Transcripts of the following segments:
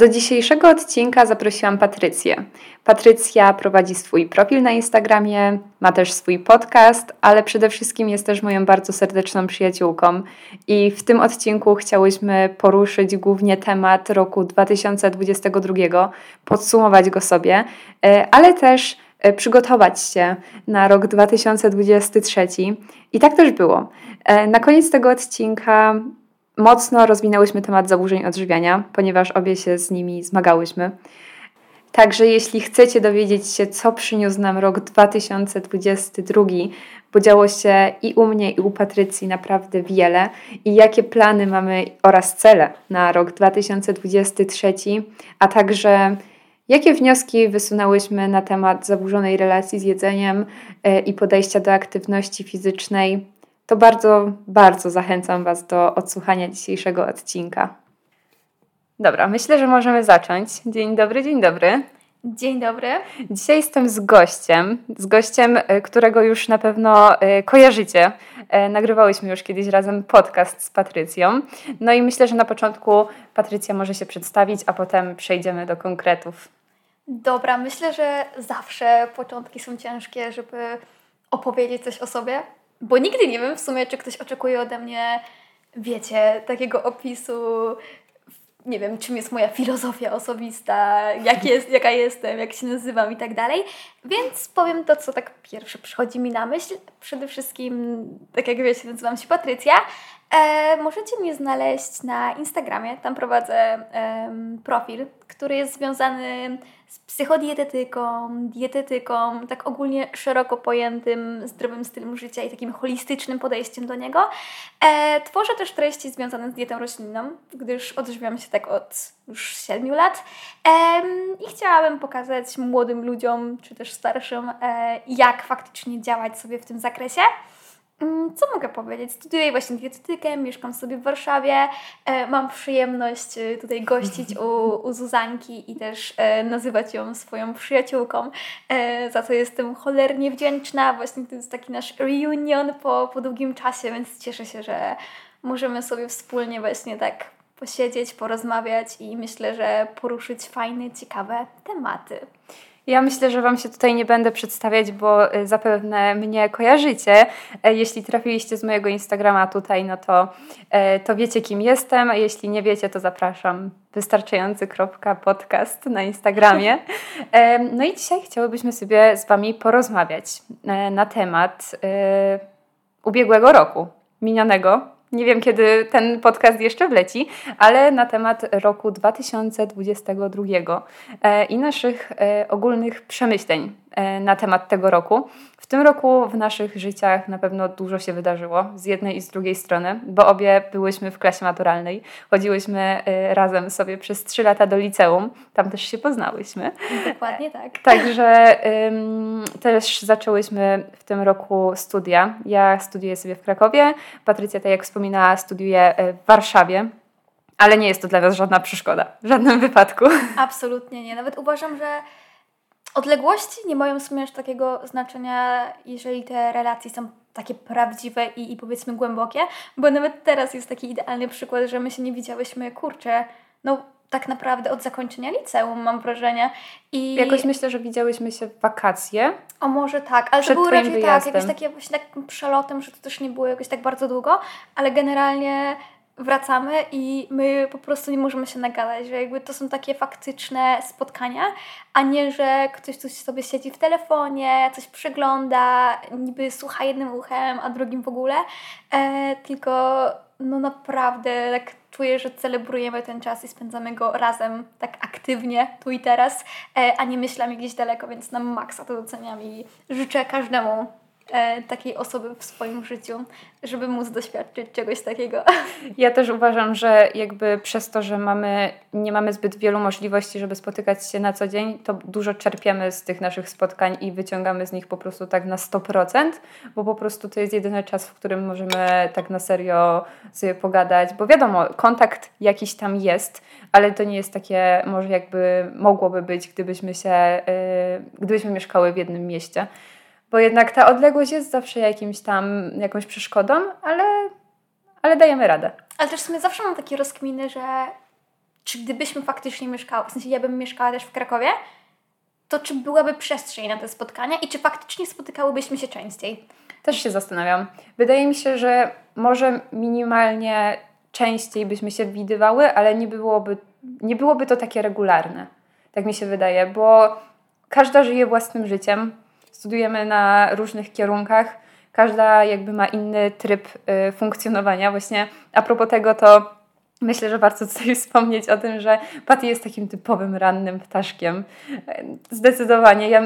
Do dzisiejszego odcinka zaprosiłam Patrycję. Patrycja prowadzi swój profil na Instagramie, ma też swój podcast, ale przede wszystkim jest też moją bardzo serdeczną przyjaciółką. I w tym odcinku chciałyśmy poruszyć głównie temat roku 2022, podsumować go sobie, e, ale też e, przygotować się na rok 2023. I tak też było. E, na koniec tego odcinka mocno rozwinęłyśmy temat zaburzeń odżywiania, ponieważ obie się z nimi zmagałyśmy. Także jeśli chcecie dowiedzieć się, co przyniósł nam rok 2022, bo działo się i u mnie, i u Patrycji naprawdę wiele, i jakie plany mamy oraz cele na rok 2023, a także jakie wnioski wysunęłyśmy na temat zaburzonej relacji z jedzeniem e, i podejścia do aktywności fizycznej to bardzo, bardzo zachęcam Was do odsłuchania dzisiejszego odcinka. Dobra, myślę, że możemy zacząć. Dzień dobry, dzień dobry. Dzień dobry. Dzisiaj jestem z gościem, z gościem, e, którego już na pewno e, kojarzycie. E, nagrywałyśmy już kiedyś razem podcast z Patrycją. No i myślę, że na początku Patrycja może się przedstawić, a potem przejdziemy do konkretów. Dobra, myślę, że zawsze początki są ciężkie, żeby opowiedzieć coś o sobie, bo nigdy nie wiem w sumie, czy ktoś oczekuje ode mnie, wiecie, takiego opisu, nie wiem, czym jest moja filozofia osobista, jak jest, jaka jestem, jak się nazywam i tak dalej. Więc powiem to, co tak pierwsze przychodzi mi na myśl. Przede wszystkim, tak jak wiecie, nazywam się Patrycja. E, możecie mnie znaleźć na Instagramie. Tam prowadzę e, profil, który jest związany z psychodietetyką, dietetyką, tak ogólnie szeroko pojętym zdrowym stylem życia i takim holistycznym podejściem do niego. E, tworzę też treści związane z dietą roślinną, gdyż odżywiam się tak od już 7 lat e, i chciałabym pokazać młodym ludziom, czy też starszym, e, jak faktycznie działać sobie w tym zakresie. Mm, co mogę powiedzieć? Studiuję właśnie dietetykę, mieszkam sobie w Warszawie. E, mam przyjemność e, tutaj gościć u, u Zuzanki i też e, nazywać ją swoją przyjaciółką, za co jestem cholernie wdzięczna. Właśnie to jest taki nasz reunion po, po długim czasie, więc cieszę się, że możemy sobie wspólnie właśnie tak posiedzieć, porozmawiać i myślę, że poruszyć fajne, ciekawe tematy. Ja myślę, że Wam się tutaj nie będę przedstawiać, bo y, zapewne mnie kojarzycie. E, jeśli trafiliście z mojego Instagrama tutaj, no to, e, to wiecie, kim jestem, a jeśli nie wiecie, to zapraszam wystarczający kropka podcast na Instagramie. E, no i dzisiaj chciałybyśmy sobie z Wami porozmawiać na temat ubiegłego roku, minionego, nie wiem, kiedy ten podcast jeszcze wleci, ale na temat roku 2022 e, i naszych e, ogólnych przemyśleń na temat tego roku. W tym roku w naszych życiach na pewno dużo się wydarzyło z jednej i z drugiej strony, bo obie byłyśmy w klasie maturalnej. Chodziłyśmy razem sobie przez trzy lata do liceum, tam też się poznałyśmy. Dokładnie tak. Także ym, też zaczęłyśmy w tym roku studia. Ja studiuję sobie w Krakowie, Patrycja, tak jak wspominała, studiuje e, w Warszawie, ale nie jest to dla nas żadna przeszkoda, w żadnym wypadku. Absolutnie nie. Nawet uważam, że odległości nie mają w sumie aż takiego znaczenia, jeżeli te relacje są takie prawdziwe i, i powiedzmy głębokie, bo nawet teraz jest taki idealny przykład, że my się nie widziałyśmy, kurczę, no tak naprawdę od zakończenia liceum, mam wrażenie. I jakoś myślę, że widziałyśmy się w wakacje. O może tak, ale to było raczej wyjazdem. tak, jakieś takie właśnie takim przelotem, że to też nie było jakoś tak bardzo długo, ale generalnie wracamy i my po prostu nie możemy się nagadać, że jakby to są takie faktyczne spotkania, a nie, że ktoś coś sobie siedzi w telefonie, coś przegląda, niby słucha jednym uchem, a drugim w ogóle, e, tylko no naprawdę tak czuję, że celebrujemy ten czas i spędzamy go razem tak aktywnie tu i teraz, e, a nie myślami gdzieś daleko, więc na maksa to doceniam i życzę każdemu takiej osoby w swoim życiu, żeby móc doświadczyć czegoś takiego. Ja też uważam, że jakby przez to, że mamy, nie mamy zbyt wielu możliwości, żeby spotykać się na co dzień, to dużo czerpiemy z tych naszych spotkań i wyciągamy z nich po prostu tak na 100%, bo po prostu to jest jedyny czas, w którym możemy tak na serio sobie pogadać, bo wiadomo, kontakt jakiś tam jest, ale to nie jest takie, może jakby mogłoby być, gdybyśmy się, yy, gdybyśmy mieszkały w jednym mieście bo jednak ta odległość jest zawsze jakimś tam, jakąś przeszkodą, ale, ale dajemy radę. Ale też w sumie zawsze mam takie rozkminy, że czy gdybyśmy faktycznie mieszkały, w sensie ja bym mieszkała też w Krakowie, to czy byłaby przestrzeń na te spotkania i czy faktycznie spotykałybyśmy się częściej? Też się zastanawiam. Wydaje mi się, że może minimalnie częściej byśmy się widywały, ale nie byłoby, nie byłoby to takie regularne. Tak mi się wydaje, bo każda żyje własnym życiem. Studujemy na różnych kierunkach. Każda jakby ma inny tryb y, funkcjonowania. Właśnie a propos tego, to Myślę, że warto tutaj wspomnieć o tym, że Patty jest takim typowym rannym ptaszkiem. Zdecydowanie. Ja,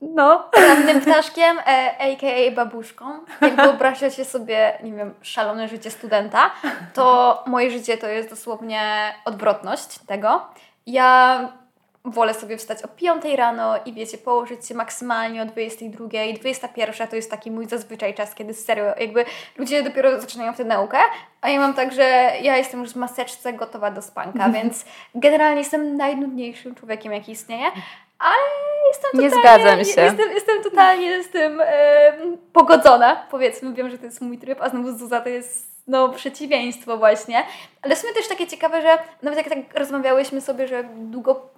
no. Rannym ptaszkiem, e, a.k.a. babuszką. Jak wyobrażacie sobie, nie wiem, szalone życie studenta, to moje życie to jest dosłownie odwrotność tego. Ja wolę sobie wstać o 5 rano i wiecie, położyć się maksymalnie o 22, 21 to jest taki mój zazwyczaj czas, kiedy serio, jakby ludzie dopiero zaczynają tę naukę, a ja mam tak, że ja jestem już w maseczce gotowa do spanka, więc generalnie jestem najnudniejszym człowiekiem, jaki istnieje, ale jestem totalnie, Nie zgadzam się. Jestem, jestem totalnie z tym e, pogodzona, powiedzmy, wiem, że to jest mój tryb, a znowu Zuza to jest no, przeciwieństwo właśnie. Ale w sumie też takie ciekawe, że nawet jak tak rozmawiałyśmy sobie, że długo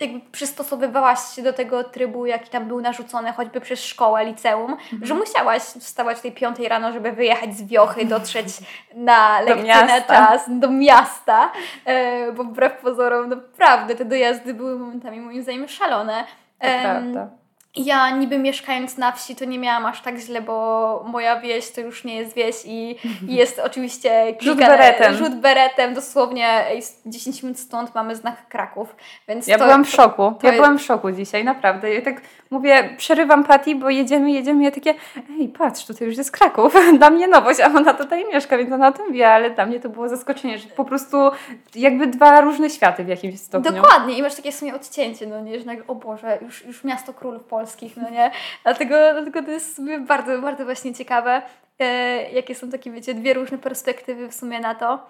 jakby przystosowywałaś się do tego trybu, jaki tam był narzucony choćby przez szkołę, liceum, mhm. że musiałaś wstawać tej piątej rano, żeby wyjechać z Wiochy, dotrzeć na lekcję na czas, do miasta, e, bo wbrew pozorom naprawdę te dojazdy były momentami moim zdaniem szalone. To e, prawda ja niby mieszkając na wsi to nie miałam aż tak źle, bo moja wieś to już nie jest wieś i jest oczywiście kilka, rzut beretem. Rzut beretem, dosłownie 10 minut stąd mamy znak Kraków. Więc ja to, byłam w szoku. To, to ja jest... byłam w szoku dzisiaj, naprawdę. Ja tak mówię, przerywam Pati, bo jedziemy, jedziemy. Ja takie, ej, patrz, tutaj już jest Kraków. Dla mnie nowość, a ona tutaj mieszka, więc ona o tym wie, ale dla mnie to było zaskoczenie, że po prostu jakby dwa różne światy w jakimś stopniu. Dokładnie i masz takie w sumie odcięcie, no nie, że o Boże, już, już miasto królów polskich, no nie? Dlatego, dlatego to jest bardzo, bardzo właśnie ciekawe, e, jakie są takie, wiecie, dwie różne perspektywy w sumie na to.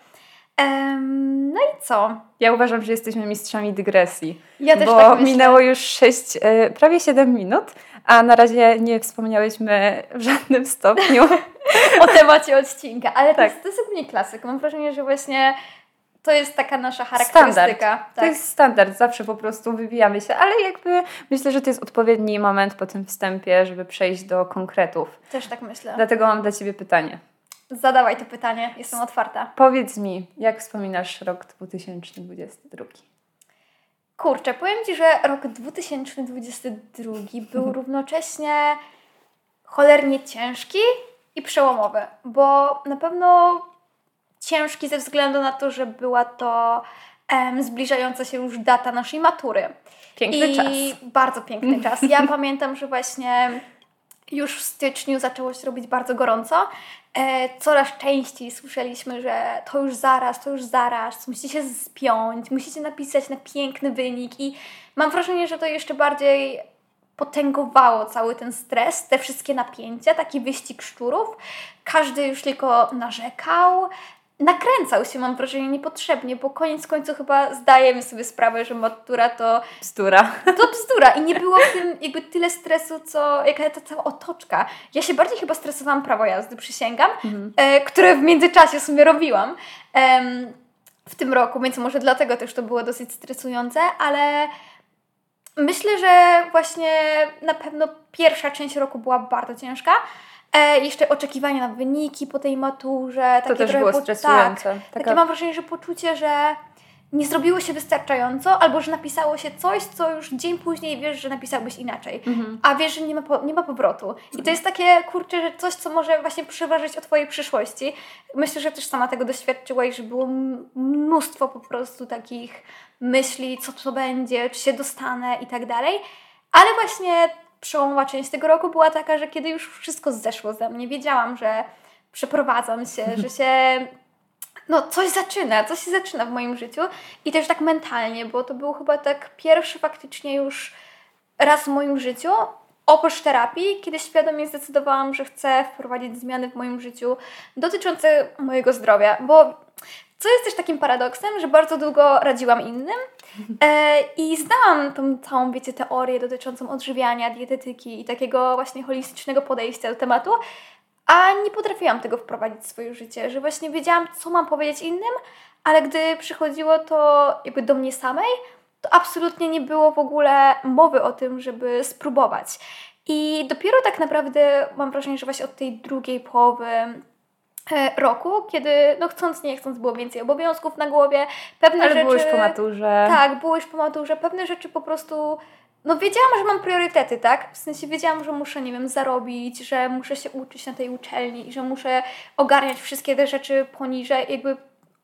No i co? Ja uważam, że jesteśmy mistrzami dygresji. Ja też bo tak minęło już 6, e, prawie 7 minut, a na razie nie wspomniałyśmy w żadnym stopniu o temacie odcinka. Ale tak. to, jest, to jest ogólnie klasyk. Mam wrażenie, że właśnie to jest taka nasza charakterystyka. Standard. Tak. To jest standard, zawsze po prostu wybijamy się, ale jakby myślę, że to jest odpowiedni moment po tym wstępie, żeby przejść do konkretów. Też tak myślę. Dlatego mam dla Ciebie pytanie. Zadawaj to pytanie, jestem otwarta. Powiedz mi, jak wspominasz rok 2022? Kurczę, powiem Ci, że rok 2022 był równocześnie cholernie ciężki i przełomowy, bo na pewno ciężki ze względu na to, że była to em, zbliżająca się już data naszej matury. Piękny I czas. bardzo piękny czas. Ja pamiętam, że właśnie już w styczniu zaczęło się robić bardzo gorąco. E, coraz częściej słyszeliśmy, że to już zaraz, to już zaraz, musicie się spiąć, musicie napisać na piękny wynik i mam wrażenie, że to jeszcze bardziej potęgowało cały ten stres, te wszystkie napięcia, taki wyścig szczurów. Każdy już tylko narzekał, nakręcał się, mam wrażenie, niepotrzebnie, bo koniec końców chyba zdajemy sobie sprawę, że matura to... Bzdura. To bzdura i nie było w tym jakby tyle stresu, co jaka ta cała otoczka. Ja się bardziej chyba stresowałam prawo jazdy, przysięgam, mhm. e, które w międzyczasie w sumie robiłam e, w tym roku, więc może dlatego też to było dosyć stresujące, ale myślę, że właśnie na pewno pierwsza część roku była bardzo ciężka, E, jeszcze oczekiwania na wyniki po tej maturze. Takie to też było stresujące. Tak, Taka... Takie mam wrażenie, że poczucie, że nie zrobiło się wystarczająco, albo że napisało się coś, co już dzień później wiesz, że napisałbyś inaczej, mhm. a wiesz, że nie ma, po, nie ma powrotu. I to jest takie, kurczę, że coś, co może właśnie przeważyć o Twojej przyszłości. Myślę, że też sama tego doświadczyłaś, że było mnóstwo po prostu takich myśli, co to będzie, czy się dostanę i tak dalej. Ale właśnie przełomowa część tego roku była taka, że kiedy już wszystko zeszło ze mnie, wiedziałam, że przeprowadzam się, że się no coś zaczyna, coś się zaczyna w moim życiu. I też tak mentalnie, bo to był chyba tak pierwszy faktycznie już raz w moim życiu, oprócz terapii, kiedy świadomie zdecydowałam, że chcę wprowadzić zmiany w moim życiu dotyczące mojego zdrowia, bo co jest też takim paradoksem, że bardzo długo radziłam innym e, i znałam tą całą, wiecie, teorię dotyczącą odżywiania, dietetyki i takiego właśnie holistycznego podejścia do tematu, a nie potrafiłam tego wprowadzić w swoje życie, że właśnie wiedziałam, co mam powiedzieć innym, ale gdy przychodziło to jakby do mnie samej, to absolutnie nie było w ogóle mowy o tym, żeby spróbować. I dopiero tak naprawdę mam wrażenie, że właśnie od tej drugiej połowy roku, kiedy no chcąc, nie chcąc było więcej obowiązków na głowie, pewne Ale rzeczy... było już po maturze. Tak, było już po maturze, pewne rzeczy po prostu no wiedziałam, że mam priorytety, tak? W sensie wiedziałam, że muszę, nie wiem, zarobić, że muszę się uczyć na tej uczelni i że muszę ogarniać wszystkie te rzeczy poniżej, jakby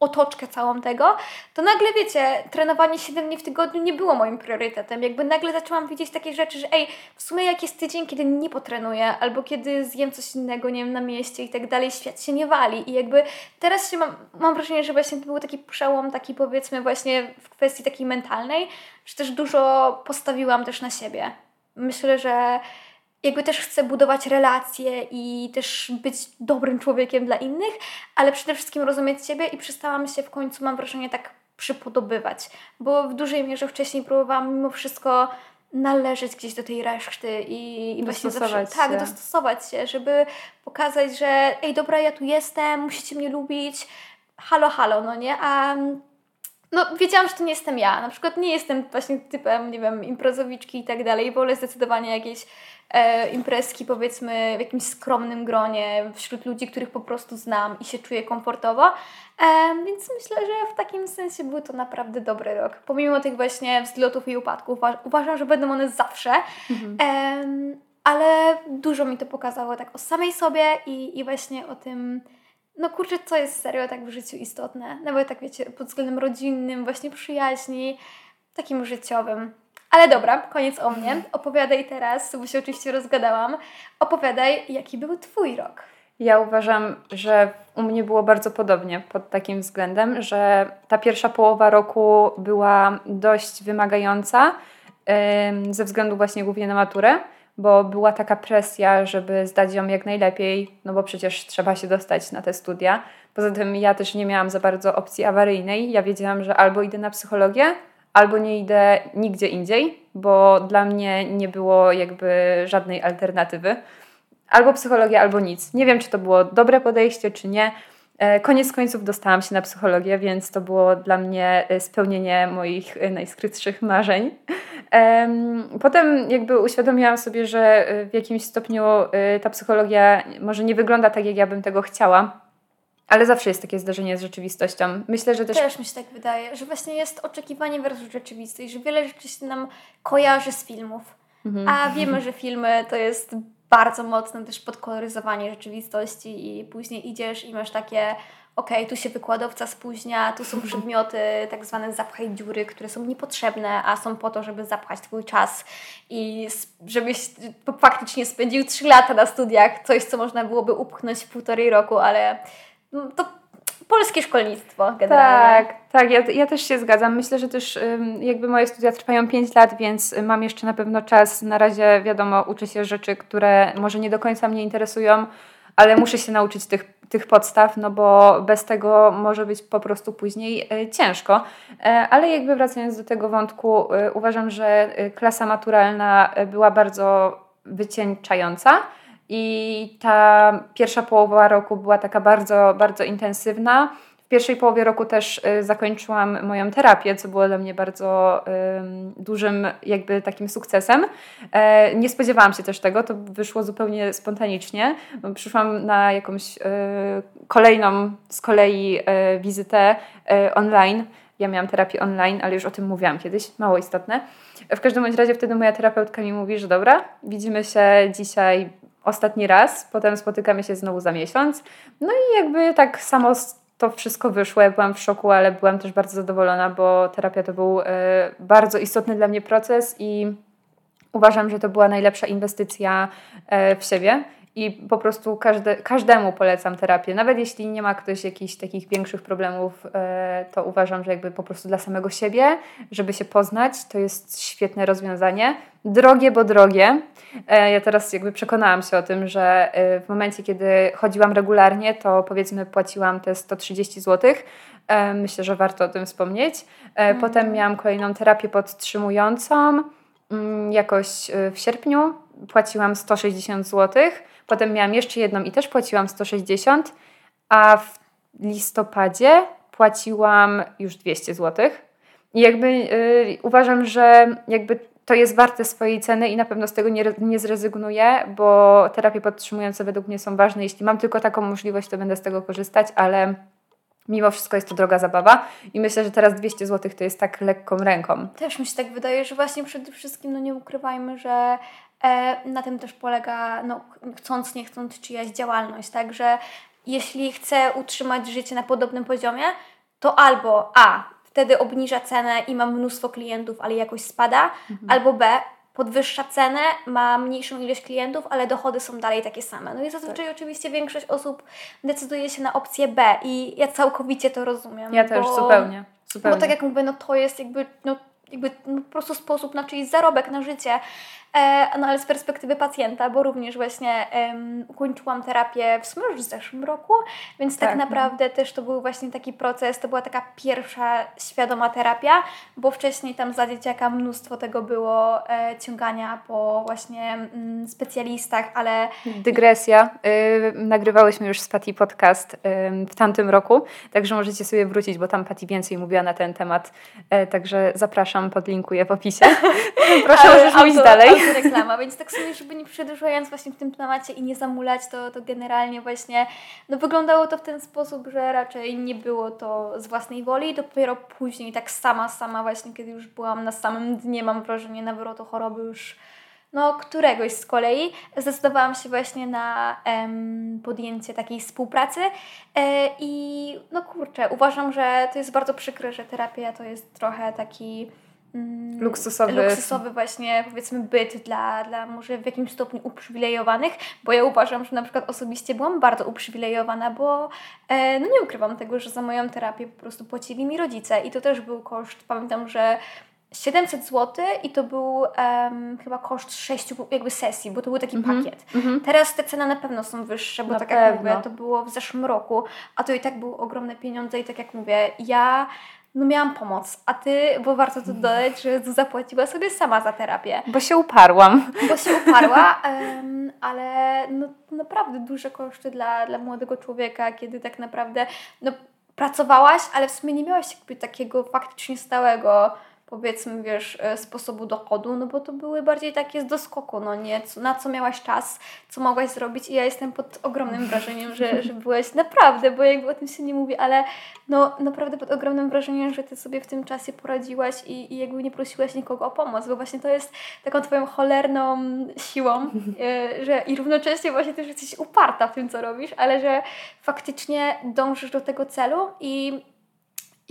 otoczkę całą tego, to nagle wiecie, trenowanie 7 dni w tygodniu nie było moim priorytetem. Jakby nagle zaczęłam widzieć takie rzeczy, że ej, w sumie jak jest tydzień, kiedy nie potrenuję, albo kiedy zjem coś innego, nie wiem, na mieście i tak dalej, świat się nie wali. I jakby teraz się mam, mam wrażenie, że właśnie to był taki przełom, taki powiedzmy właśnie w kwestii takiej mentalnej, że też dużo postawiłam też na siebie. Myślę, że jakby też chcę budować relacje i też być dobrym człowiekiem dla innych, ale przede wszystkim rozumieć siebie i przestałam się w końcu, mam wrażenie, tak przypodobywać, bo w dużej mierze wcześniej próbowałam mimo wszystko należeć gdzieś do tej reszty i, i właśnie zawsze, tak, się. tak, dostosować się, żeby pokazać, że ej, dobra, ja tu jestem, musicie mnie lubić, halo, halo, no nie, a no wiedziałam, że to nie jestem ja. Na przykład nie jestem właśnie typem, nie wiem, imprezowiczki i tak dalej. Wolę zdecydowanie jakieś e, imprezki powiedzmy w jakimś skromnym gronie, wśród ludzi, których po prostu znam i się czuję komfortowo. E, więc myślę, że w takim sensie był to naprawdę dobry rok. Pomimo tych właśnie wzlotów i upadków, uważam, że będą one zawsze. Mhm. E, ale dużo mi to pokazało tak o samej sobie i, i właśnie o tym, no kurczę, co jest serio tak w życiu istotne. Nawet tak wiecie, pod względem rodzinnym, właśnie przyjaźni, takim życiowym. Ale dobra, koniec o mnie. Opowiadaj teraz, bo się oczywiście rozgadałam. Opowiadaj, jaki był Twój rok. Ja uważam, że u mnie było bardzo podobnie pod takim względem, że ta pierwsza połowa roku była dość wymagająca ze względu właśnie głównie na maturę, bo była taka presja, żeby zdać ją jak najlepiej, no bo przecież trzeba się dostać na te studia. Poza tym ja też nie miałam za bardzo opcji awaryjnej. Ja wiedziałam, że albo idę na psychologię, albo nie idę nigdzie indziej, bo dla mnie nie było jakby żadnej alternatywy. Albo psychologia, albo nic. Nie wiem, czy to było dobre podejście, czy nie. E, koniec końców dostałam się na psychologię, więc to było dla mnie e, spełnienie moich e, najskrytszych marzeń. Potem jakby uświadomiłam sobie, że w jakimś stopniu ta psychologia może nie wygląda tak, jak ja bym tego chciała ale zawsze jest takie zdarzenie z rzeczywistością. Myślę, że też. Też mi się tak wydaje, że właśnie jest oczekiwanie versus rzeczywistość, że wiele rzeczy się nam kojarzy z filmów. Mhm. A wiemy, że filmy to jest bardzo mocne też podkoloryzowanie rzeczywistości i później idziesz i masz takie okej, okay, tu się wykładowca spóźnia, tu są przedmioty, tak zwane zapchaj dziury, które są niepotrzebne, a są po to, żeby zapchać Twój czas i żebyś faktycznie spędził 3 lata na studiach, coś, co można byłoby upchnąć w półtorej roku, ale to polskie szkolnictwo generalnie. Tak, tak, ja, ja też się zgadzam. Myślę, że też jakby moje studia trwają 5 lat, więc mam jeszcze na pewno czas. Na razie wiadomo, uczę się rzeczy, które może nie do końca mnie interesują, ale muszę się nauczyć tych, tych podstaw, no bo bez tego może być po prostu później e, ciężko. E, ale jakby wracając do tego wątku, e, uważam, że klasa maturalna była bardzo wycieńczająca i ta pierwsza połowa roku była taka bardzo, bardzo intensywna. W pierwszej połowie roku też y, zakończyłam moją terapię, co było dla mnie bardzo dużym jakby takim sukcesem. E, nie spodziewałam się też tego, to wyszło zupełnie spontanicznie. Przyszłam na jakąś y, kolejną z kolei y, wizytę online. Ja miałam terapię online, ale już o tym mówiłam kiedyś, mało istotne. W każdym razie wtedy moja terapeutka mi mówi, że dobra, widzimy się dzisiaj ostatni raz, potem spotykamy się znowu za miesiąc. No i jakby tak samo to wszystko wyszło. Ja byłam w szoku, ale byłam też bardzo zadowolona, bo terapia to był y, bardzo istotny dla mnie proces i uważam, że to była najlepsza inwestycja y, w siebie i po prostu każde, każdemu polecam terapię. Nawet jeśli nie ma ktoś jakichś takich większych problemów, e, to uważam, że jakby po prostu dla samego siebie, żeby się poznać, to jest świetne rozwiązanie. Drogie, bo drogie. E, ja teraz jakby przekonałam się o tym, że e, w momencie, kiedy chodziłam regularnie, to powiedzmy płaciłam te 130 zł. Myślę, że warto o tym wspomnieć. Mhm. Potem miałam kolejną terapię podtrzymującą mm, jakoś w sierpniu płaciłam 160 zł. Potem miałam jeszcze jedną i też płaciłam 160, a w listopadzie płaciłam już 200 zł. I jakby yy, uważam, że jakby to jest warte swojej ceny i na pewno z tego nie, nie zrezygnuję, bo terapie podtrzymujące według mnie są ważne. Jeśli mam tylko taką możliwość, to będę z tego korzystać, ale mimo wszystko jest to droga zabawa i myślę, że teraz 200 zł to jest tak lekką ręką. Też mi się tak wydaje, że właśnie przede wszystkim no nie ukrywajmy, że na tym też polega no, chcąc, nie chcąc czyjaś działalność, także jeśli chcę utrzymać życie na podobnym poziomie, to albo A, wtedy obniża cenę i mam mnóstwo klientów, ale jakoś spada, mhm. albo B, podwyższa cenę, ma mniejszą ilość klientów, ale dochody są dalej takie same. No i zazwyczaj tak. oczywiście większość osób decyduje się na opcję B i ja całkowicie to rozumiem. Ja też, zupełnie. zupełnie. Bo tak jak mówię, no to jest jakby, no, jakby no, po prostu sposób na czyjś zarobek na życie. E, no ale z perspektywy pacjenta, bo również właśnie um, ukończyłam terapię w sumie już w zeszłym roku, więc tak, tak no. naprawdę też to był właśnie taki proces, to była taka pierwsza świadoma terapia, bo wcześniej tam za dzieciaka mnóstwo tego było e, ciągania po właśnie mm, specjalistach, ale... Dygresja. Y, nagrywałyśmy już z Pati podcast y, w tamtym roku, także możecie sobie wrócić, bo tam Pati więcej mówiła na ten temat, y, także zapraszam, podlinkuję w opisie. Proszę, możesz pójść dalej reklama, więc tak sobie, żeby nie przedłużając właśnie w tym temacie i nie zamulać, to, to generalnie właśnie no wyglądało to w ten sposób, że raczej nie było to z własnej woli, dopiero później tak sama, sama właśnie, kiedy już byłam na samym dnie, mam wrażenie, nawrotu choroby już no, któregoś z kolei zdecydowałam się właśnie na em, podjęcie takiej współpracy. E, i no kurczę, uważam, że to jest bardzo przykre, że terapia to jest trochę taki luksusowy. luksusowy właśnie powiedzmy byt dla, dla może w jakimś stopniu uprzywilejowanych, bo ja uważam, że na przykład osobiście byłam bardzo uprzywilejowana, bo e, no nie ukrywam tego, że za moją terapię po prostu płacili mi rodzice i to też był koszt, pamiętam, że 700 zł i to był um, chyba koszt sześciu jakby sesji, bo to był taki mm -hmm. pakiet. Mm -hmm. Teraz te ceny na pewno są wyższe, bo na tak pewno. jak mówię, to było w zeszłym roku, a to i tak były ogromne pieniądze i tak jak mówię, ja no miałam pomoc, a ty, bo warto to dodać, że zapłaciła sobie sama za terapię. Bo się uparłam. Bo się uparła, um, ale no, naprawdę duże koszty dla, dla młodego człowieka, kiedy tak naprawdę no, pracowałaś, ale w sumie nie miałaś jakby takiego faktycznie stałego powiedzmy, wiesz, e, sposobu dochodu, no bo to były bardziej takie z doskoku, no nie, na co miałaś czas, co mogłaś zrobić. I ja jestem pod ogromnym wrażeniem, że, że byłeś naprawdę, bo jakby o tym się nie mówi, ale no naprawdę pod ogromnym wrażeniem, że Ty sobie w tym czasie poradziłaś i, i jakby nie prosiłaś nikogo o pomoc, bo właśnie to jest taką Twoją cholerną siłą, e, że i równocześnie właśnie też jesteś uparta w tym, co robisz, ale że faktycznie dążysz do tego celu i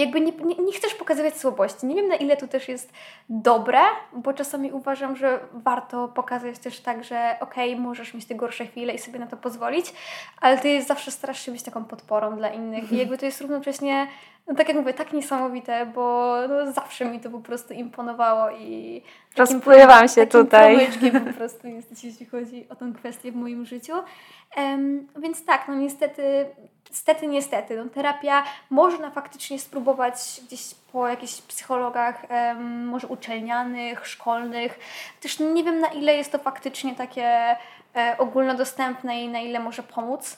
jakby nie, nie, nie, chcesz pokazywać słabości. Nie wiem na ile to też jest dobre, bo czasami uważam, że warto pokazać też tak, że okej, okay, możesz mieć te gorsze chwile i sobie na to pozwolić, ale ty zawsze starasz się być taką podporą dla innych i jakby to jest równocześnie, no tak jak mówię, tak niesamowite, bo no, zawsze mi to po prostu imponowało i rozpływam się takim tutaj. po prostu jest, jeśli chodzi o tę kwestię w moim życiu. Um, więc tak, no niestety, niestety, niestety, no, terapia można faktycznie spróbować gdzieś po jakichś psychologach, um, może uczelnianych, szkolnych. Też nie wiem na ile jest to faktycznie takie e, ogólnodostępne i na ile może pomóc.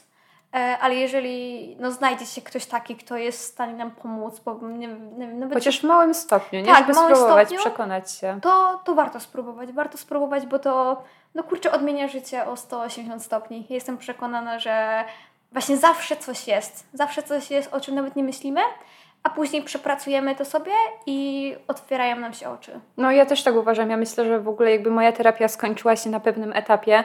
E, ale jeżeli no, znajdzie się ktoś taki, kto jest w stanie nam pomóc, bo nie, nie, nawet Chociaż w małym stopniu, nie? Tak, Żeby małym spróbować, stopniu, przekonać się. To, to warto spróbować, warto spróbować, bo to no kurczę, odmienia życie o 180 stopni. Jestem przekonana, że właśnie zawsze coś jest. Zawsze coś jest, o czym nawet nie myślimy, a później przepracujemy to sobie i otwierają nam się oczy. No ja też tak uważam. Ja myślę, że w ogóle jakby moja terapia skończyła się na pewnym etapie,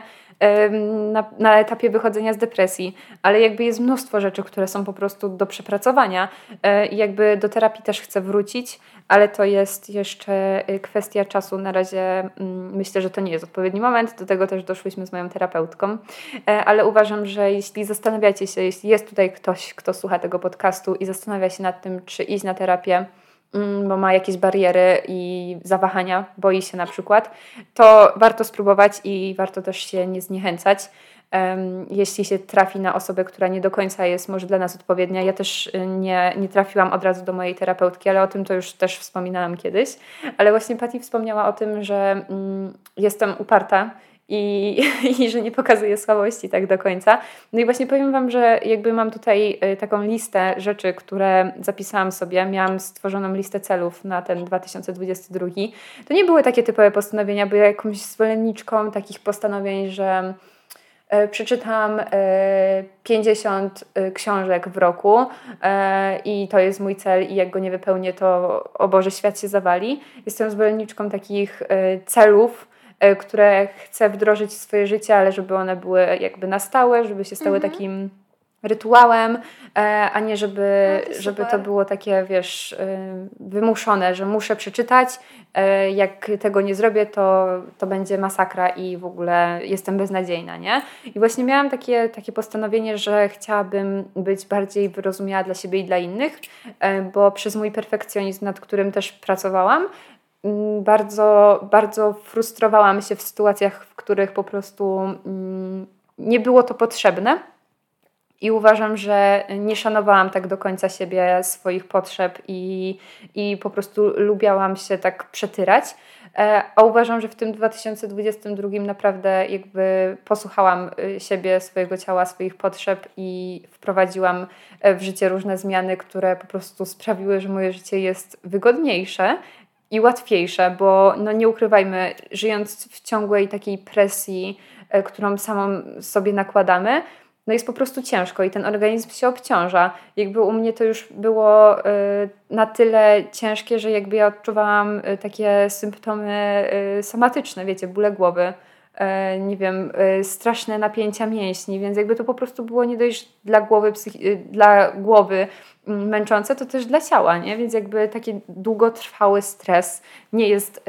na, na etapie wychodzenia z depresji, ale jakby jest mnóstwo rzeczy, które są po prostu do przepracowania e, i jakby do terapii też chcę wrócić, ale to jest jeszcze y, kwestia czasu. Na razie mm, myślę, że to nie jest odpowiedni moment. Do tego też doszłyśmy z moją terapeutką, e, ale uważam, że jeśli zastanawiacie się, jeśli jest tutaj ktoś, kto słucha tego podcastu i zastanawia się nad tym, czy iść na terapię, bo ma jakieś bariery i zawahania, boi się na przykład, to warto spróbować i warto też się nie zniechęcać jeśli się trafi na osobę, która nie do końca jest może dla nas odpowiednia. Ja też y, nie, nie trafiłam od razu do mojej terapeutki, ale o tym to już też wspominałam kiedyś. Ale właśnie Patti wspomniała o tym, że mm, jestem uparta i, i że nie pokazuję słabości tak do końca. No i właśnie powiem Wam, że jakby mam tutaj y, taką listę rzeczy, które zapisałam sobie. Miałam stworzoną listę celów na ten 2022. To nie były takie typowe postanowienia, bo ja jakąś zwolenniczką takich postanowień, że y, przeczytam 50 y, książek w roku i to jest mój cel i jak go nie wypełnię, to o Boże, świat się zawali. Jestem zwolenniczką takich celów, które chcę wdrożyć w swoje życie, ale żeby one były jakby na stałe, żeby się stały mhm. takim rytuałem, e, a nie żeby, no to żeby to było takie, wiesz, e, wymuszone, że muszę przeczytać. Jak tego nie zrobię, to, to będzie masakra i w ogóle jestem beznadziejna, nie? I właśnie miałam takie, takie postanowienie, że chciałabym być bardziej wyrozumiała dla siebie i dla innych, bo przez mój perfekcjonizm, nad którym też pracowałam, bardzo, bardzo frustrowałam się w sytuacjach, w których po prostu mm, nie było to potrzebne. I uważam, że nie szanowałam tak do końca siebie, swoich potrzeb i, i po prostu lubiałam się tak przetyrać. E, a uważam, że w tym 2022 naprawdę jakby posłuchałam y, siebie, swojego ciała, swoich potrzeb i wprowadziłam e, w życie różne zmiany, które po prostu sprawiły, że moje życie jest wygodniejsze i łatwiejsze, bo no nie ukrywajmy, żyjąc w ciągłej takiej presji, e, którą samą sobie nakładamy, no jest po prostu ciężko i ten organizm się obciąża. Jakby u mnie to już było y, na tyle ciężkie, że jakby ja odczuwałam y, takie symptomy somatyczne, wiecie, bóle głowy, nie wiem, straszne napięcia mięśni, więc jakby to po prostu było nie dość dla głowy, dla głowy męczące, to też dla ciała, nie? Więc jakby taki długotrwały stres nie jest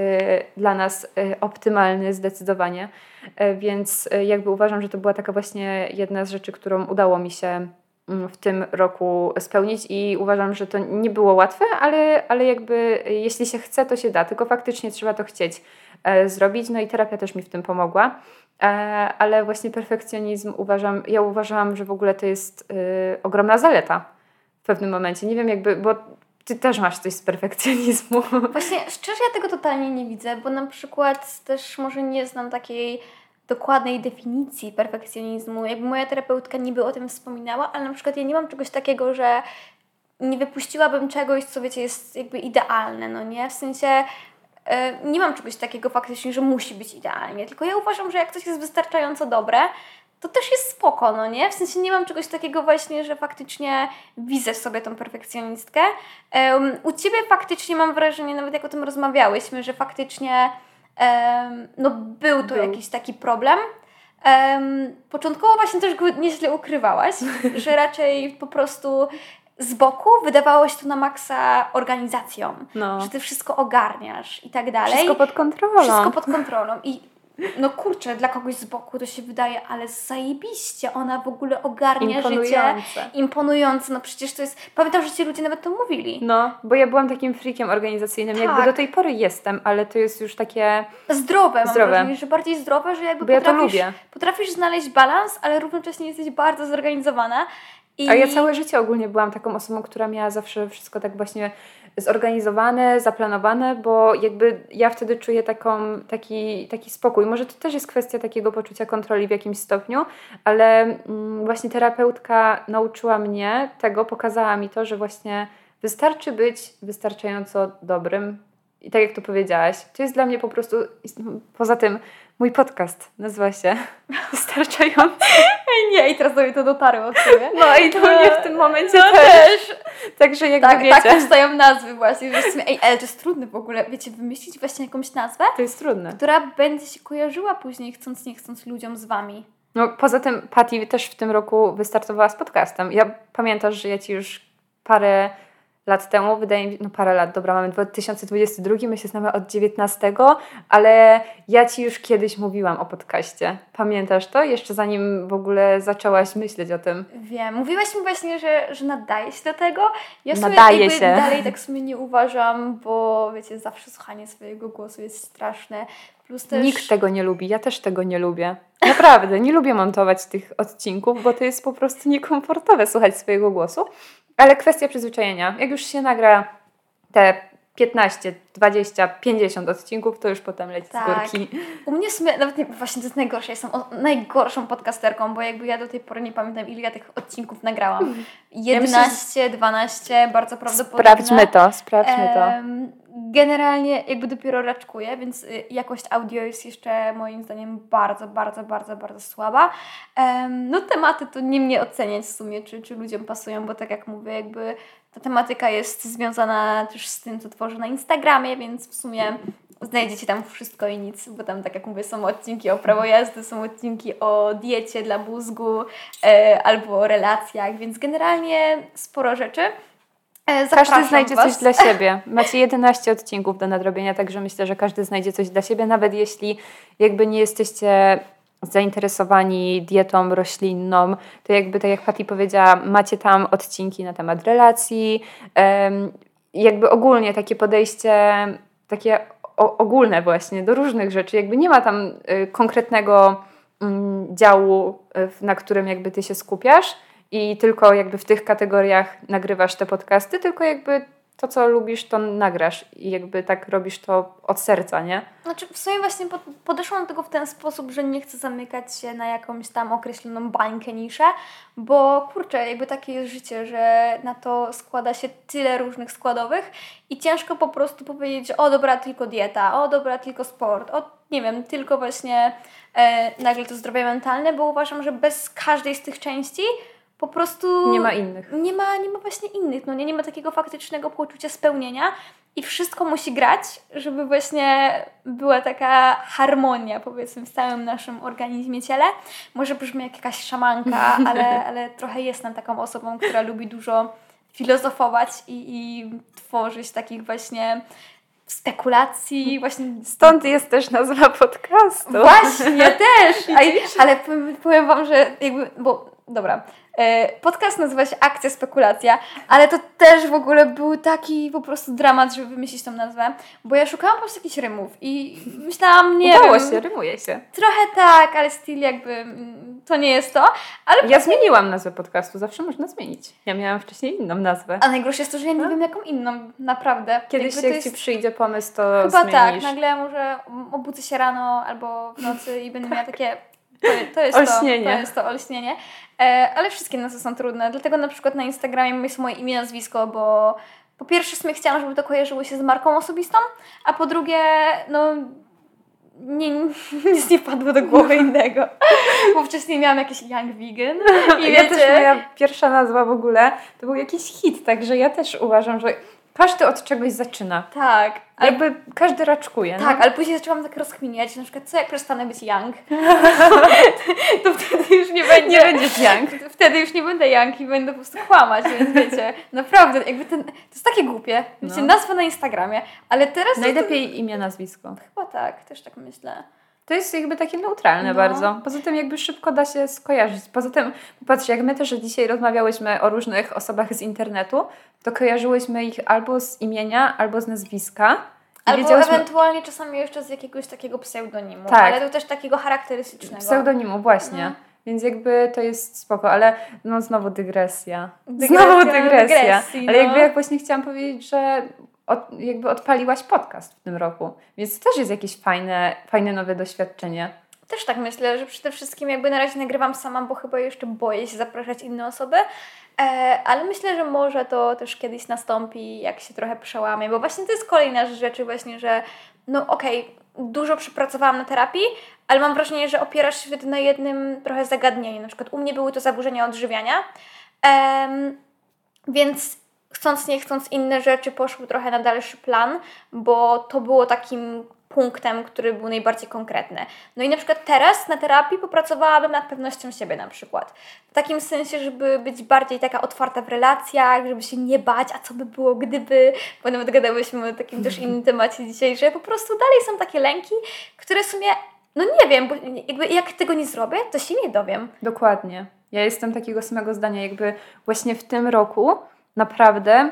dla nas optymalny zdecydowanie. Więc jakby uważam, że to była taka właśnie jedna z rzeczy, którą udało mi się mm, w tym roku spełnić i uważam, że to nie było łatwe, ale, ale jakby jeśli się chce, to się da, tylko faktycznie trzeba to chcieć zrobić. No i terapia też mi w tym pomogła. Ale właśnie perfekcjonizm uważam, ja uważałam, że w ogóle to jest ogromna zaleta pewnym momencie. Nie wiem, jakby, bo ty też masz coś z perfekcjonizmu. Właśnie szczerze ja tego totalnie nie widzę, bo na przykład też może nie znam takiej dokładnej definicji perfekcjonizmu. Jakby moja terapeutka niby o tym wspominała, ale na przykład ja nie mam czegoś takiego, że nie wypuściłabym czegoś, co wiecie, jest jakby idealne, no nie? W sensie e, nie mam czegoś takiego faktycznie, że musi być idealnie, tylko ja uważam, że jak coś jest wystarczająco dobre, to też jest spoko, no nie? W sensie nie mam czegoś takiego właśnie, że faktycznie widzę sobie tą perfekcjonistkę. Um, u Ciebie faktycznie mam wrażenie, nawet jak o tym rozmawiałyśmy, że faktycznie um, no był to był. jakiś taki problem. Um, początkowo właśnie też go nieźle ukrywałaś, że raczej po prostu z boku wydawało się to na maksa organizacją, no. że ty wszystko ogarniasz i tak dalej. Wszystko pod kontrolą. Wszystko pod kontrolą. I no kurczę, dla kogoś z boku to się wydaje, ale zajebiście, ona w ogóle ogarnia Imponujące. życie. Imponujące. No przecież to jest, pamiętam, że ci ludzie nawet to mówili. No, bo ja byłam takim freakiem organizacyjnym, tak. jakby do tej pory jestem, ale to jest już takie... Zdrowe, mam zdrowe. wrażenie, że bardziej zdrowe, że jakby bo potrafisz, ja potrafisz znaleźć balans, ale równocześnie jesteś bardzo zorganizowana. I... A ja całe życie ogólnie byłam taką osobą, która miała zawsze wszystko tak właśnie zorganizowane, zaplanowane, bo jakby ja wtedy czuję taką, taki, taki spokój. Może to też jest kwestia takiego poczucia kontroli w jakimś stopniu, ale mm, właśnie terapeutka nauczyła mnie tego, pokazała mi to, że właśnie wystarczy być wystarczająco dobrym. I tak jak to powiedziałaś, to jest dla mnie po prostu, poza tym Mój podcast nazywa się Wystarczająco. Ej, nie, i teraz do mnie to dotarło w sumie. No i do mnie w tym momencie no też. też. Także jakby tak, wiecie. Tak powstają nazwy właśnie, że sumie, ej, ale to jest trudne w ogóle, wiecie, wymyślić właśnie jakąś nazwę. To jest trudne. Która będzie się kojarzyła później, chcąc nie chcąc ludziom z Wami. No poza tym Patty też w tym roku wystartowała z podcastem. Ja pamiętasz, że ja Ci już parę lat temu, wydaje mi się, no parę lat, dobra, mamy 2022, my się znamy od 19, ale ja Ci już kiedyś mówiłam o podcaście. Pamiętasz to? Jeszcze zanim w ogóle zaczęłaś myśleć o tym. Wiem. Mówiłaś mi właśnie, że, że nadaje się do tego. Ja nadaje się. dalej tak sobie nie uważam, bo wiecie, zawsze słuchanie swojego głosu jest straszne. Plus też... Nikt tego nie lubi, ja też tego nie lubię. Naprawdę, nie lubię montować tych odcinków, bo to jest po prostu niekomfortowe słuchać swojego głosu. Ale kwestia przyzwyczajenia. Jak już się nagra te 15, 20, 50 odcinków, to już potem leci tak. z górki. U mnie w sumie, nawet nie, właśnie to jest najgorsze, jestem najgorszą podcasterką, bo jakby ja do tej pory nie pamiętam, ile ja tych odcinków nagrałam. 11, ja 12, bardzo prawdopodobnie. Sprawdźmy to, sprawdźmy to. Generalnie jakby dopiero raczkuję, więc y, jakość audio jest jeszcze moim zdaniem bardzo, bardzo, bardzo, bardzo słaba. No tematy to nie mnie oceniać w sumie, czy, czy ludziom pasują, bo tak jak mówię, jakby ta tematyka jest związana też z tym, co tworzę na Instagramie, więc w sumie znajdziecie tam wszystko i nic, bo tam, tak jak mówię, są odcinki o prawo jazdy, są odcinki o diecie dla mózgu e, albo o relacjach, więc generalnie sporo rzeczy. E, każdy znajdzie was. coś dla siebie. Macie 11 odcinków do nadrobienia, także myślę, że każdy znajdzie coś dla siebie, nawet jeśli jakby nie jesteście zainteresowani dietą roślinną, to jakby tak jak Patti powiedziała, macie tam odcinki na temat relacji, jakby ogólnie takie podejście, takie ogólne właśnie do różnych rzeczy, jakby nie ma tam y, konkretnego mm, działu, y, na którym jakby ty się skupiasz i tylko jakby w tych kategoriach nagrywasz te podcasty, tylko jakby to, co lubisz, to nagrasz i jakby tak robisz to od serca, nie? Znaczy, w sumie właśnie podeszłam do tego w ten sposób, że nie chcę zamykać się na jakąś tam określoną bańkę, niszę, bo kurczę, jakby takie jest życie, że na to składa się tyle różnych składowych i ciężko po prostu powiedzieć, o dobra, tylko dieta, o dobra, tylko sport, o nie wiem, tylko właśnie e, nagle to zdrowie mentalne, bo uważam, że bez każdej z tych części po prostu... Nie ma innych. Nie ma, nie ma właśnie innych, no nie, nie ma takiego faktycznego poczucia spełnienia i wszystko musi grać, żeby właśnie była taka harmonia, powiedzmy, w całym naszym organizmie, ciele. Może brzmi jak jakaś szamanka, ale, ale trochę jestem taką osobą, która lubi dużo filozofować i, i tworzyć takich właśnie spekulacji, właśnie... Stąd jest też nazwa podcastu. Właśnie, też! ale powiem, powiem Wam, że jakby, bo dobra, E, podcast nazywa się Akcja Spekulacja, ale to też w ogóle był taki po prostu dramat, żeby wymyślić tą nazwę, bo ja szukałam po prostu jakichś rymów i myślałam, nie Udało wiem, się, rymuje się. Trochę tak, ale styl jakby mm, to nie jest to. Ale ja zmieniłam nazwę podcastu, zawsze można zmienić. Ja miałam wcześniej inną nazwę. A najgorsze jest to, że ja nie no? wiem jaką inną, naprawdę. Kiedyś jak jest... Ci przyjdzie pomysł, to Chyba tak, zmienisz. tak, nagle może obudzę się rano albo w nocy i będę miała takie to, jest olśnienie. To, to jest to olśnienie. E, ale wszystkie nazwy są trudne, dlatego na przykład na Instagramie jest moje imię, nazwisko, bo po pierwsze sobie chciałam, żeby to kojarzyło się z marką osobistą, a po drugie, no nie, nic nie padło do głowy innego. Bo wcześniej miałam jakieś Young Vegan. I ja wiecie... też moja pierwsza nazwa w ogóle to był jakiś hit, także ja też uważam, że każdy od czegoś zaczyna. Tak. Jakby każdy raczkuje. Tak, no? ale później zaczęłam tak rozkminiać, na przykład co jak przestanę być young, to wtedy już nie będzie... Nie będziesz young. Wtedy już nie będę young i będę po prostu kłamać, więc wiecie, naprawdę, jakby ten, to jest takie głupie. Wiecie, no. nazwa na Instagramie, ale teraz... Najlepiej to... imię, nazwisko. Chyba tak, też tak myślę. To jest jakby takie neutralne no. bardzo. Poza tym jakby szybko da się skojarzyć. Poza tym, patrzcie, jak my też dzisiaj rozmawiałyśmy o różnych osobach z internetu, to kojarzyłyśmy ich albo z imienia, albo z nazwiska. Albo ewentualnie czasami jeszcze z jakiegoś takiego pseudonimu, tak. ale to też takiego charakterystycznego. Pseudonimu, właśnie. No. Więc jakby to jest spoko, ale no znowu dygresja. dygresja znowu dygresja. Dygresji, no. Ale jakby jak właśnie chciałam powiedzieć, że od, jakby odpaliłaś podcast w tym roku. Więc to też jest jakieś fajne, fajne nowe doświadczenie. Też tak myślę, że przede wszystkim jakby na razie nagrywam sama, bo chyba jeszcze boję się zapraszać inne osoby, e, ale myślę, że może to też kiedyś nastąpi, jak się trochę przełamie, bo właśnie to jest kolejna z rzeczy właśnie, że no okej, okay, dużo przepracowałam na terapii, ale mam wrażenie, że opierasz się na jednym trochę zagadnieniu. Na przykład u mnie były to zaburzenia odżywiania, więc chcąc nie chcąc inne rzeczy poszły trochę na dalszy plan, bo to było takim punktem, który był najbardziej konkretny. No i na przykład teraz na terapii popracowałabym nad pewnością siebie na przykład. W takim sensie, żeby być bardziej taka otwarta w relacjach, żeby się nie bać, a co by było gdyby, bo nawet gadałyśmy o takim też innym temacie dzisiaj, że po prostu dalej są takie lęki, które w sumie, no nie wiem, bo jakby jak tego nie zrobię, to się nie dowiem. Dokładnie. Ja jestem takiego samego zdania, jakby właśnie w tym roku naprawdę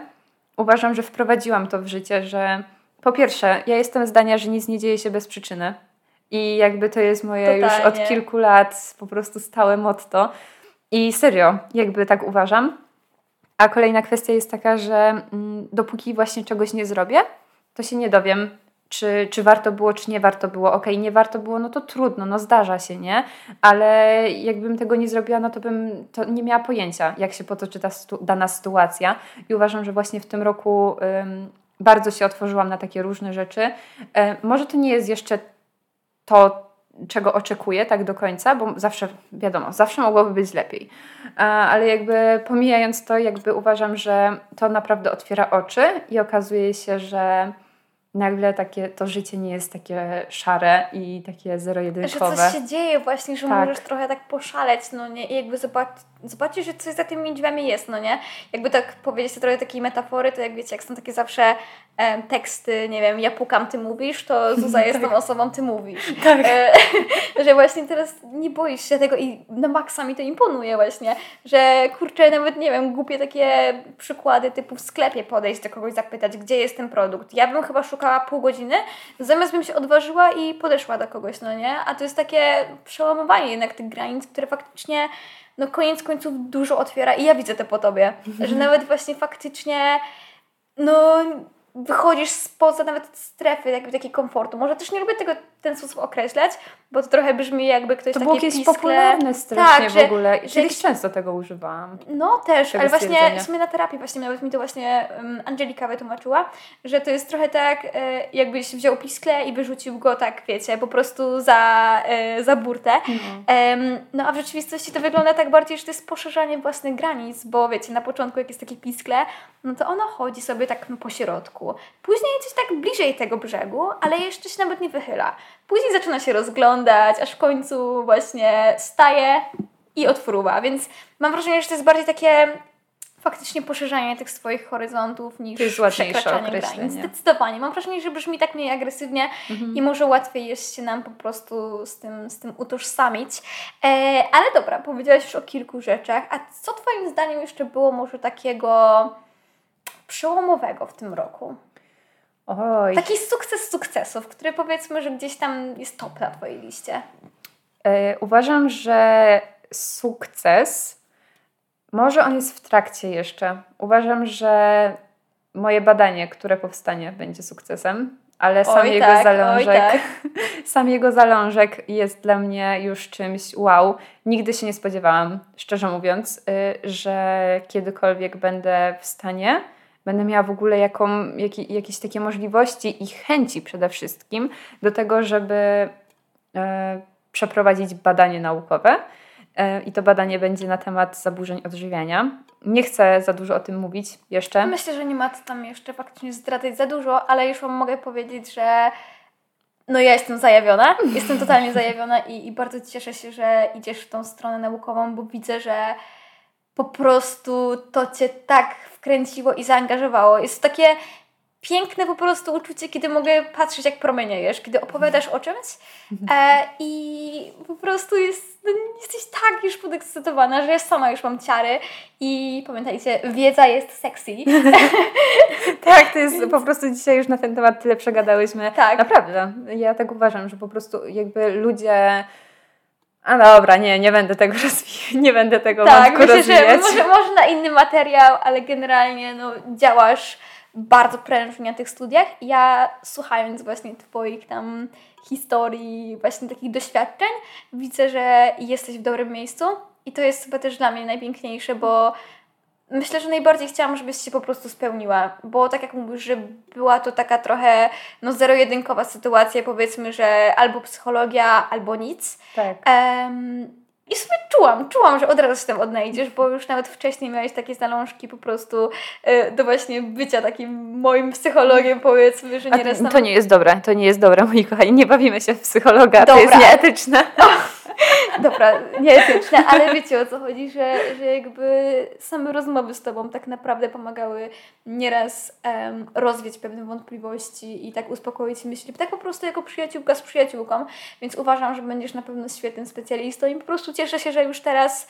uważam, że wprowadziłam to w życie, że po pierwsze, ja jestem zdania, że nic nie dzieje się bez przyczyny. I jakby to jest moje Totalnie. już od kilku lat po prostu stałe motto. I serio, jakby tak uważam. A kolejna kwestia jest taka, że mm, dopóki właśnie czegoś nie zrobię, to się nie dowiem, czy, czy warto było, czy nie warto było. Okej, okay, nie warto było, no to trudno, no zdarza się, nie? Ale jakbym tego nie zrobiła, no to bym to nie miała pojęcia, jak się potoczy ta stu, dana sytuacja. I uważam, że właśnie w tym roku ym, bardzo się otworzyłam na takie różne rzeczy. Yy, może to nie jest jeszcze to, czego oczekuję tak do końca, bo zawsze, wiadomo, zawsze mogłoby być lepiej. Ale jakby pomijając to, jakby uważam, że to naprawdę otwiera oczy i okazuje się, że nagle takie, to życie nie jest takie szare i takie zero-jedynkowe. Że coś się dzieje właśnie, że tak. możesz trochę tak poszaleć, no nie? I jakby zobacz, zobaczyć, że coś za tymi drzwiami jest, no nie? Jakby tak powiedzieć sobie trochę takiej metafory, to jak wiecie, jak są takie zawsze teksty, nie wiem, ja pukam, ty mówisz, to Zuza jest tą osobą, ty mówisz. Tak. E, że właśnie teraz nie boisz się tego i na maksa mi to imponuje właśnie, że kurczę, nawet nie wiem, głupie takie przykłady typu w sklepie podejść do kogoś, zapytać, gdzie jest ten produkt. Ja bym chyba szukała pół godziny, zamiast bym się odważyła i podeszła do kogoś, no nie? A to jest takie przełamywanie jednak tych granic, które faktycznie no koniec końców dużo otwiera i ja widzę to po tobie, że nawet właśnie faktycznie no wychodzisz spoza nawet strefy jakby takiej komfortu. Może też nie lubię tego w ten sposób określać, bo to trochę brzmi jakby ktoś to takie było jakieś piskle... popularne strasznie tak, w ogóle. Że, Kiedyś często tego używałam. No też, ale właśnie w sumie na terapii właśnie nawet mi to właśnie um, Angelika wytłumaczyła, że to jest trochę tak, e, jakbyś wziął piskle i wyrzucił go tak, wiecie, po prostu za, e, za burtę. No. no a w rzeczywistości to wygląda tak bardziej, że to jest poszerzanie własnych granic, bo wiecie, na początku jak jest takie piskle, no to ono chodzi sobie tak po środku. Później coś tak bliżej tego brzegu, ale jeszcze się nawet nie wychyla. Później zaczyna się rozglądać, aż w końcu właśnie staje i odfruwa. Więc mam wrażenie, że to jest bardziej takie faktycznie poszerzanie tych swoich horyzontów niż przekraczanie granic. Zdecydowanie. Mam wrażenie, że brzmi tak mniej agresywnie mhm. i może łatwiej jest się nam po prostu z tym, z tym utożsamić. E, ale dobra, powiedziałaś już o kilku rzeczach. A co Twoim zdaniem jeszcze było może takiego przełomowego w tym roku? Oj. Taki sukces sukcesów, który powiedzmy, że gdzieś tam jest top na Twojej liście. E, uważam, że sukces, może on jest w trakcie jeszcze. Uważam, że moje badanie, które powstanie, będzie sukcesem, ale sam oj, jego tak, zalążek, tak. sam jego zalążek jest dla mnie już czymś wow. Nigdy się nie spodziewałam, szczerze mówiąc, y, że kiedykolwiek będę w stanie będę miała w ogóle jaką, jak, jakieś takie możliwości i chęci przede wszystkim do tego, żeby e, przeprowadzić badanie naukowe. E, I to badanie będzie na temat zaburzeń odżywiania. Nie chcę za dużo o tym mówić jeszcze. Myślę, że nie ma co tam jeszcze faktycznie zdradzać za dużo, ale już Wam mogę powiedzieć, że no ja jestem zajawiona, jestem totalnie zajawiona i, i bardzo cieszę się, że idziesz w tą stronę naukową, bo widzę, że po prostu to Cię tak wkręciło i zaangażowało. Jest takie piękne po prostu uczucie, kiedy mogę patrzeć, jak promeniejesz, kiedy opowiadasz o czymś e, i po prostu jest, no, jesteś tak już podekscytowana, że ja sama już mam ciary i pamiętajcie, wiedza jest sexy. tak, to jest po prostu dzisiaj już na ten temat tyle przegadałyśmy. Tak. Naprawdę, ja tak uważam, że po prostu jakby ludzie a dobra, nie, nie będę tego rozwijać, nie będę tego tak, myślę, rozwijać. że może, może na inny materiał, ale generalnie no, działasz bardzo prężnie na tych studiach. Ja słuchając właśnie Twoich tam historii, właśnie takich doświadczeń, widzę, że jesteś w dobrym miejscu i to jest chyba też dla mnie najpiękniejsze, bo Myślę, że najbardziej chciałam, żebyś się po prostu spełniła, bo tak jak mówisz, że była to taka trochę no zero-jedynkowa sytuacja, powiedzmy, że albo psychologia, albo nic. Tak. Um, i sobie czułam, czułam, że od razu się tam odnajdziesz, bo już nawet wcześniej miałeś takie zalążki po prostu y, do właśnie bycia takim moim psychologiem, powiedzmy, że nieraz tam... To nie jest dobre, to nie jest dobre, moi kochani, nie bawimy się w psychologa, Dobra. to jest nieetyczne. Dobra, nieetyczne, ale wiecie o co chodzi, że, że jakby same rozmowy z Tobą tak naprawdę pomagały nieraz um, rozwieć pewne wątpliwości i tak uspokoić myśli, tak po prostu jako przyjaciółka z przyjaciółką, więc uważam, że będziesz na pewno świetnym specjalistą i po prostu cieszę się, że już teraz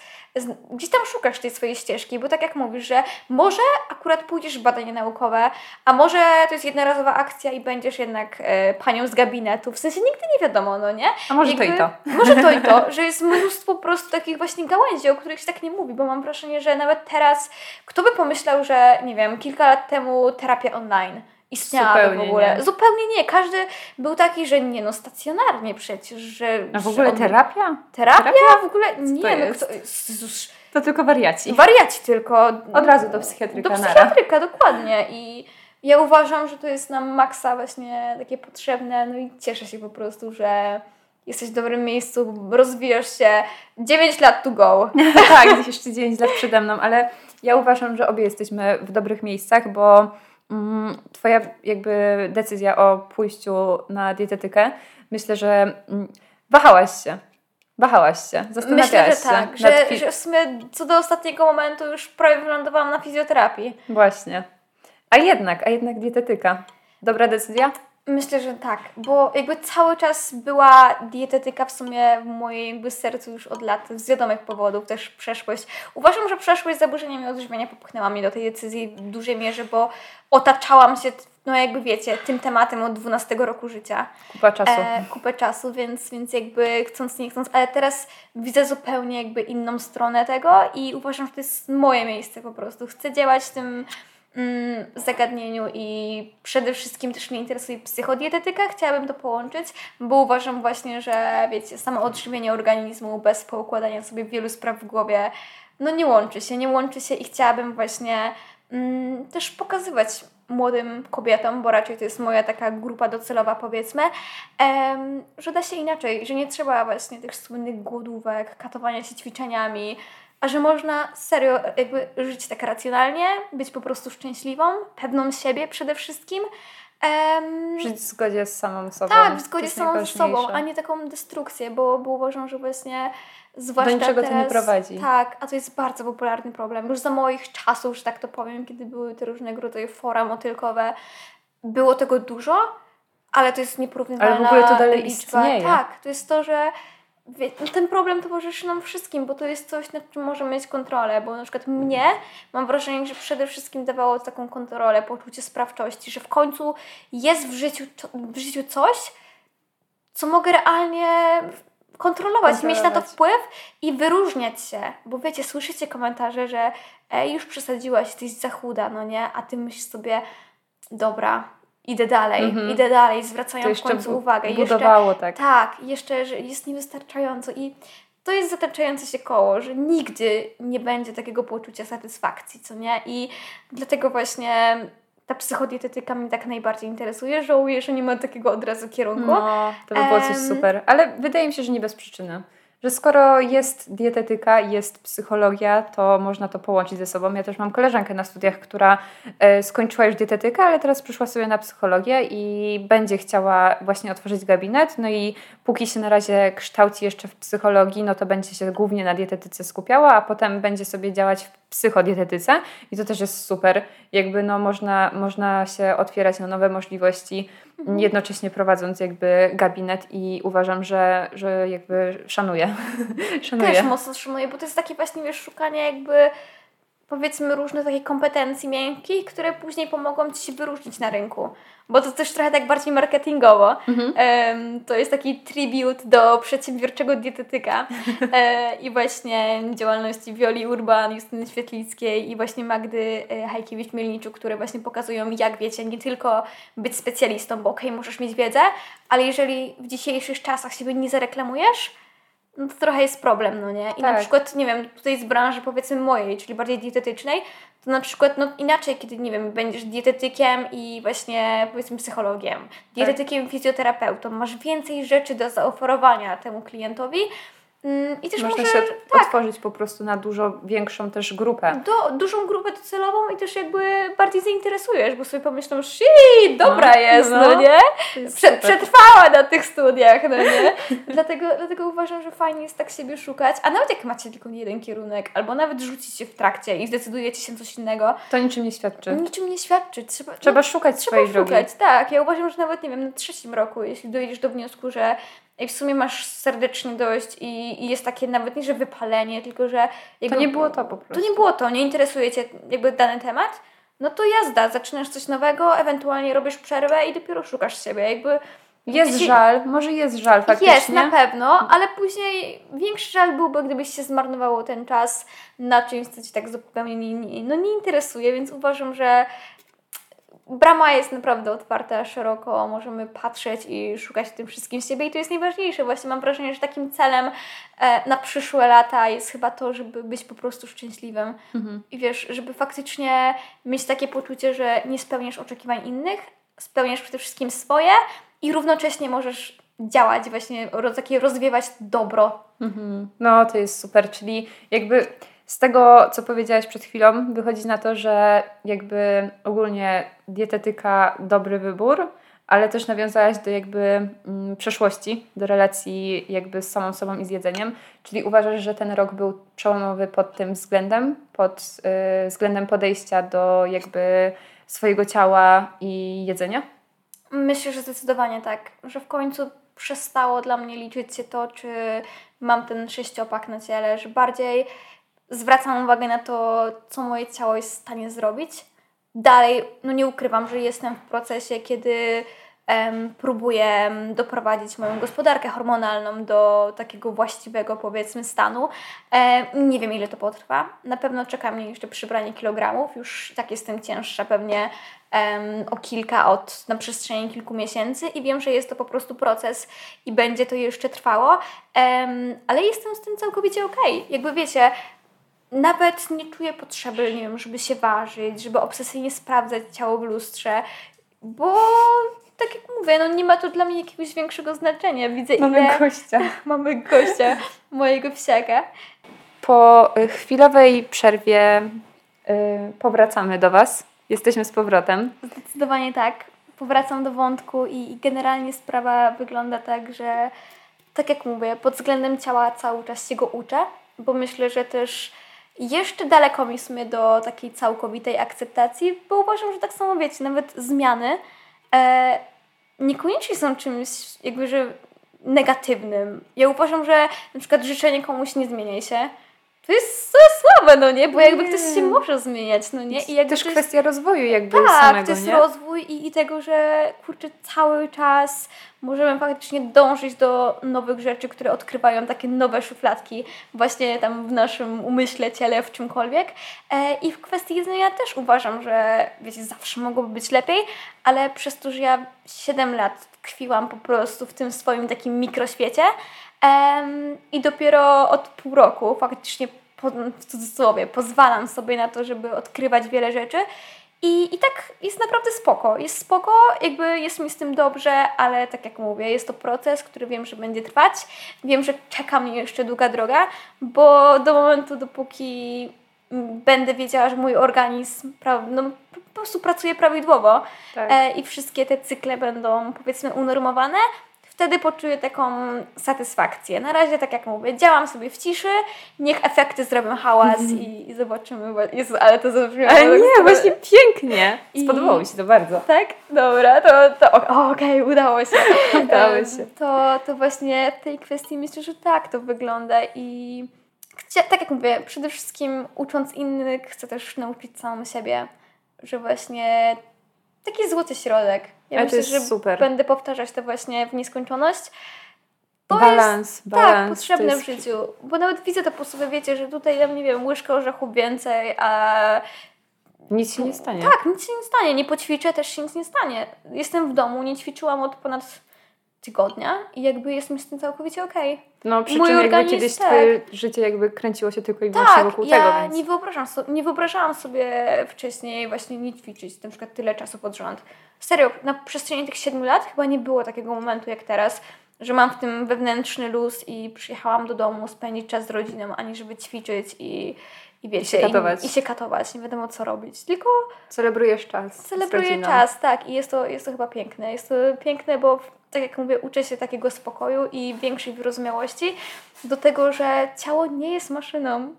gdzieś tam szukasz tej swojej ścieżki, bo tak jak mówisz, że może akurat pójdziesz w badanie naukowe, a może to jest jednorazowa akcja i będziesz jednak e, panią z gabinetu, w sensie nigdy nie wiadomo, no nie? A może jakby, to i to. Może to i to, że jest mnóstwo po prostu takich właśnie gałęzi, o których się tak nie mówi, bo mam wrażenie, że nawet teraz, kto by pomyślał, że nie wiem, kilka lat temu terapia online, Zupełnie w ogóle. nie. Zupełnie nie. Każdy był taki, że nie no, stacjonarnie przecież, że... A w ogóle terapia? Terapia? terapia? W ogóle nie, to no kto... Jezus, To tylko wariaci. Wariaci tylko. Od razu do psychiatryka, Do nara. psychiatryka, dokładnie. I ja uważam, że to jest nam maksa właśnie takie potrzebne. No i cieszę się po prostu, że jesteś w dobrym miejscu, rozwijasz się. 9 lat to go. tak, jeszcze 9 lat przede mną, ale ja uważam, że obie jesteśmy w dobrych miejscach, bo mm, Twoja jakby decyzja o pójściu na dietetykę, myślę, że mm, wahałaś się. Wahałaś się, zastanawiałaś Myślę, że się. tak, że, fi- że w sumie co do ostatniego momentu już prawie wylądowałam na fizjoterapii. Właśnie. A jednak, a jednak dietetyka. Dobra decyzja? Myślę, że tak, bo jakby cały czas była dietetyka w sumie w moim jakby sercu już od lat, z wiadomych powodów, też przeszłość. Uważam, że przeszłość z zaburzeniami odżywiania popchnęła mnie do tej decyzji w dużej mierze, bo otaczałam się, no jakby wiecie, tym tematem od 12 roku życia. Kupa czasu. E, kupę czasu, więc, więc jakby chcąc, nie chcąc, ale teraz widzę zupełnie jakby inną stronę tego i uważam, że to jest moje miejsce po prostu. Chcę działać w tym zagadnieniu i przede wszystkim też mnie interesuje psychodietetyka, chciałabym to połączyć, bo uważam właśnie, że wiecie, samo odżywienie organizmu bez poukładania sobie wielu spraw w głowie, no nie łączy się, nie łączy się i chciałabym właśnie mm, też pokazywać młodym kobietom, bo raczej to jest moja taka grupa docelowa powiedzmy, em, że da się inaczej, że nie trzeba właśnie tych słynnych głodówek, katowania się ćwiczeniami, a że można serio jakby żyć tak racjonalnie, być po prostu szczęśliwą, pewną siebie przede wszystkim. Em, Żyć w zgodzie z samą sobą. tak, w To zgodzie z samą sobą, a nie taką destrukcję, bo, bo uważam, że właśnie zwłaszcza niczego to teraz, nie prowadzi. Tak, a to jest bardzo popularny problem. Już za moich czasów, że tak to powiem, kiedy były te różnego rodzaju fora motylkowe, było tego dużo, ale to jest nieporównywalna Ale w ogóle to dalej liczba. istnieje. Tak, to jest to, że wie, ten problem towarzyszy nam wszystkim, bo to jest coś, nad czym możemy mieć kontrolę, bo na przykład mnie mam wrażenie, że przede wszystkim dawało taką kontrolę, poczucie sprawczości, że w końcu jest w życiu, w życiu coś, co mogę realnie kontrolować, mieć na to Kontrolować. wpływ i wyróżniać się, bo wiecie, słyszycie komentarze, że ej, już przesadziłaś, jesteś za chuda, no nie, a ty myślisz sobie, dobra, idę dalej, Mhm. idę dalej, zwracają To w jeszcze końcu uwagę. Jeszcze, budowało tak. tak, jeszcze, że jest niewystarczająco i to jest zataczające się koło, że nigdy nie będzie takiego poczucia satysfakcji, co nie? I dlatego właśnie ta psychodietetyka mnie tak najbardziej interesuje. Żałuję, że nie ma takiego od razu kierunku. No, to by było coś Em. super. Ale wydaje mi się, że nie bez przyczyny. Że skoro jest dietetyka, jest psychologia, to można to połączyć ze sobą. Ja też mam koleżankę na studiach, która e, skończyła już dietetykę, ale teraz przyszła sobie na psychologię i będzie chciała właśnie otworzyć gabinet. No i póki się na razie kształci jeszcze w psychologii, no to będzie się głównie na dietetyce skupiała, a potem będzie sobie działać w psychodietetyce i to też jest super. Jakby no można, można się otwierać na nowe możliwości, jednocześnie prowadząc jakby gabinet i uważam, że, że jakby szanuję. szanuję. Też mocno szanuję, bo to jest takie właśnie wiesz, szukanie jakby powiedzmy różnych takich kompetencji miękkich, które później pomogą Ci się wyróżnić na rynku. Bo to też trochę tak bardziej marketingowo. Mhm. Em, to jest taki tribut do przedsiębiorczego dietetyka e, i właśnie działalności Wioli Urban, Justyny Świetlickiej i właśnie Magdy e, Hajkiewicz-Mielniczuk, które właśnie pokazują, jak wiecie, nie tylko być specjalistą, bo okej, możesz mieć wiedzę, ale jeżeli w dzisiejszych czasach siebie nie zareklamujesz, no to trochę jest problem, no nie? I na Tak. przykład, nie wiem, tutaj z branży powiedzmy mojej, czyli bardziej dietetycznej, to na przykład no inaczej, kiedy, nie wiem, będziesz dietetykiem i właśnie powiedzmy psychologiem, dietetykiem, fizjoterapeutą, masz więcej rzeczy do zaoferowania temu klientowi i też Można może się tak, otworzyć po prostu na dużo większą też grupę. do, dużą grupę docelową i też jakby bardziej zainteresujesz, bo sobie pomyślą, shit, dobra No, jest, no, no. nie? Jest Prze- przetrwała na tych studiach, no nie? dlatego, dlatego uważam, że fajnie jest tak siebie szukać, a nawet jak macie tylko jeden kierunek, albo nawet rzucić się w trakcie i zdecydujecie się coś innego, To niczym nie świadczy. niczym nie świadczy. Trzeba, Trzeba no, szukać trzeba swojej drogi. szukać, tak. Ja uważam, że nawet, nie wiem, na trzecim roku, jeśli dojdziesz do wniosku, że ej, w sumie masz serdecznie dość i, i jest takie nawet nie, że wypalenie, tylko że... To jakby- nie było to po prostu. to nie było to, nie interesuje Cię jakby dany temat, no to jazda, zaczynasz coś nowego, ewentualnie robisz przerwę i dopiero szukasz siebie. Jakby Jest żal, może jest żal faktycznie. jest na pewno, ale później większy żal byłby, gdybyś się zmarnowało ten czas na czymś, co Ci tak zupełnie nie, nie, no nie interesuje, więc uważam, że brama jest naprawdę otwarta szeroko, możemy patrzeć i szukać w tym wszystkim siebie i to jest najważniejsze. Właśnie mam wrażenie, że takim celem e, na przyszłe lata jest chyba to, żeby być po prostu szczęśliwym. Mhm. I wiesz, żeby faktycznie mieć takie poczucie, że nie spełniasz oczekiwań innych, spełniasz przede wszystkim swoje i równocześnie możesz działać, właśnie takie rozwiewać dobro. Mhm. No, to jest super, czyli jakby z tego, co powiedziałaś przed chwilą, wychodzi na to, że jakby ogólnie dietetyka dobry wybór, ale też nawiązałaś do jakby mm, przeszłości, do relacji jakby z samą sobą i z jedzeniem. Czyli uważasz, że ten rok był przełomowy pod tym względem, pod y, względem podejścia do jakby swojego ciała i jedzenia? Myślę, że zdecydowanie tak, że w końcu przestało dla mnie liczyć się to, czy mam ten sześciopak na ciele, że bardziej zwracam uwagę na to, co moje ciało jest w stanie zrobić. Dalej, no nie ukrywam, że jestem w procesie, kiedy um, próbuję doprowadzić moją gospodarkę hormonalną do takiego właściwego, powiedzmy, stanu. Um, nie wiem, ile to potrwa. Na pewno czeka mnie jeszcze przybranie kilogramów. Już tak jestem cięższa, pewnie um, o kilka od, na przestrzeni kilku miesięcy i wiem, że jest to po prostu proces i będzie to jeszcze trwało, ale jestem z tym całkowicie okej. Okay. Jakby wiecie, nawet nie czuję potrzeby, nie wiem, żeby się ważyć, żeby obsesyjnie sprawdzać ciało w lustrze, bo tak jak mówię, no nie ma to dla mnie jakiegoś większego znaczenia. Widzę Mamy ile... gościa. Mamy gościa, mojego psiaka. Po y, chwilowej przerwie yy, powracamy do Was. Jesteśmy z powrotem. Zdecydowanie tak. Powracam do wątku i generalnie sprawa wygląda tak, że tak jak mówię, pod względem ciała cały czas się go uczę, bo myślę, że też jeszcze daleko mi sumie do takiej całkowitej akceptacji, bo uważam, że tak samo wiecie, nawet zmiany e, niekoniecznie są czymś jakby, że negatywnym. Ja uważam, że na przykład życzenie komuś nie zmieniaj się, to jest słabe, no nie? Bo jakby nie. ktoś się może zmieniać, no nie? I jakby też to jest... kwestia rozwoju jakby tak, samego, to jest nie? rozwój i, i tego, że kurczę, cały czas możemy faktycznie dążyć do nowych rzeczy, które odkrywają takie nowe szufladki właśnie tam w naszym umyśle, ciele, w czymkolwiek. E, I w kwestii jedzenia też uważam, że wiecie, zawsze mogłoby być lepiej, ale przez to, że ja 7 lat tkwiłam po prostu w tym swoim takim mikroświecie, Um, I dopiero od pół roku faktycznie, po, w cudzysłowie, pozwalam sobie na to, żeby odkrywać wiele rzeczy. I, I tak jest naprawdę spoko. Jest spoko, jakby jest mi z tym dobrze, ale tak jak mówię, jest to proces, który wiem, że będzie trwać. Wiem, że czeka mnie jeszcze długa droga, bo do momentu, dopóki będę wiedziała, że mój organizm no, po prostu pracuje prawidłowo tak. e, i wszystkie te cykle będą powiedzmy unormowane, wtedy poczuję taką satysfakcję. Na razie, tak jak mówię, działam sobie w ciszy, niech efekty zrobią hałas mm. i, i, zobaczymy. Jezu, ale to zabrzmiało. Ale tak nie, właśnie pięknie. Spodobało mi się to bardzo. Tak? Dobra, to, to okej, okay, udało się. udało się. To, to właśnie w tej kwestii myślę, że tak to wygląda i tak jak mówię, przede wszystkim ucząc innych, chcę też nauczyć samą siebie, że właśnie taki złoty środek. Ja myślę, że super. będę powtarzać to właśnie w nieskończoność. To balans, jest, balans. Tak, potrzebne jest... w życiu. Bo nawet widzę to po sobie, wiecie, że tutaj, ja nie wiem, łyżkę orzechu więcej, a nic się nie stanie. Tak, nic się nie stanie. Nie poćwiczę, też się nic nie stanie. Jestem w domu, nie ćwiczyłam od ponad tygodnia i jakby jest mi z tym całkowicie okej. Okay. No przy Mój czym jakby kiedyś tak. twoje życie jakby kręciło się tylko i wyłącznie tak, wokół ja tego, więc... nie wyobrażam, so, nie wyobrażałam sobie wcześniej właśnie nie ćwiczyć, na przykład tyle czasu pod rząd. Serio, na przestrzeni tych siedmiu lat chyba nie było takiego momentu jak teraz, że mam w tym wewnętrzny luz i przyjechałam do domu spędzić czas z rodziną, ani żeby ćwiczyć i, i wiecie, I się katować. I, i, się katować, nie wiadomo co robić, tylko... Celebrujesz czas Celebruję czas, tak i jest to, jest to chyba piękne. Jest to piękne, bo tak jak mówię, uczę się takiego spokoju i większej wyrozumiałości do tego, że ciało nie jest maszyną.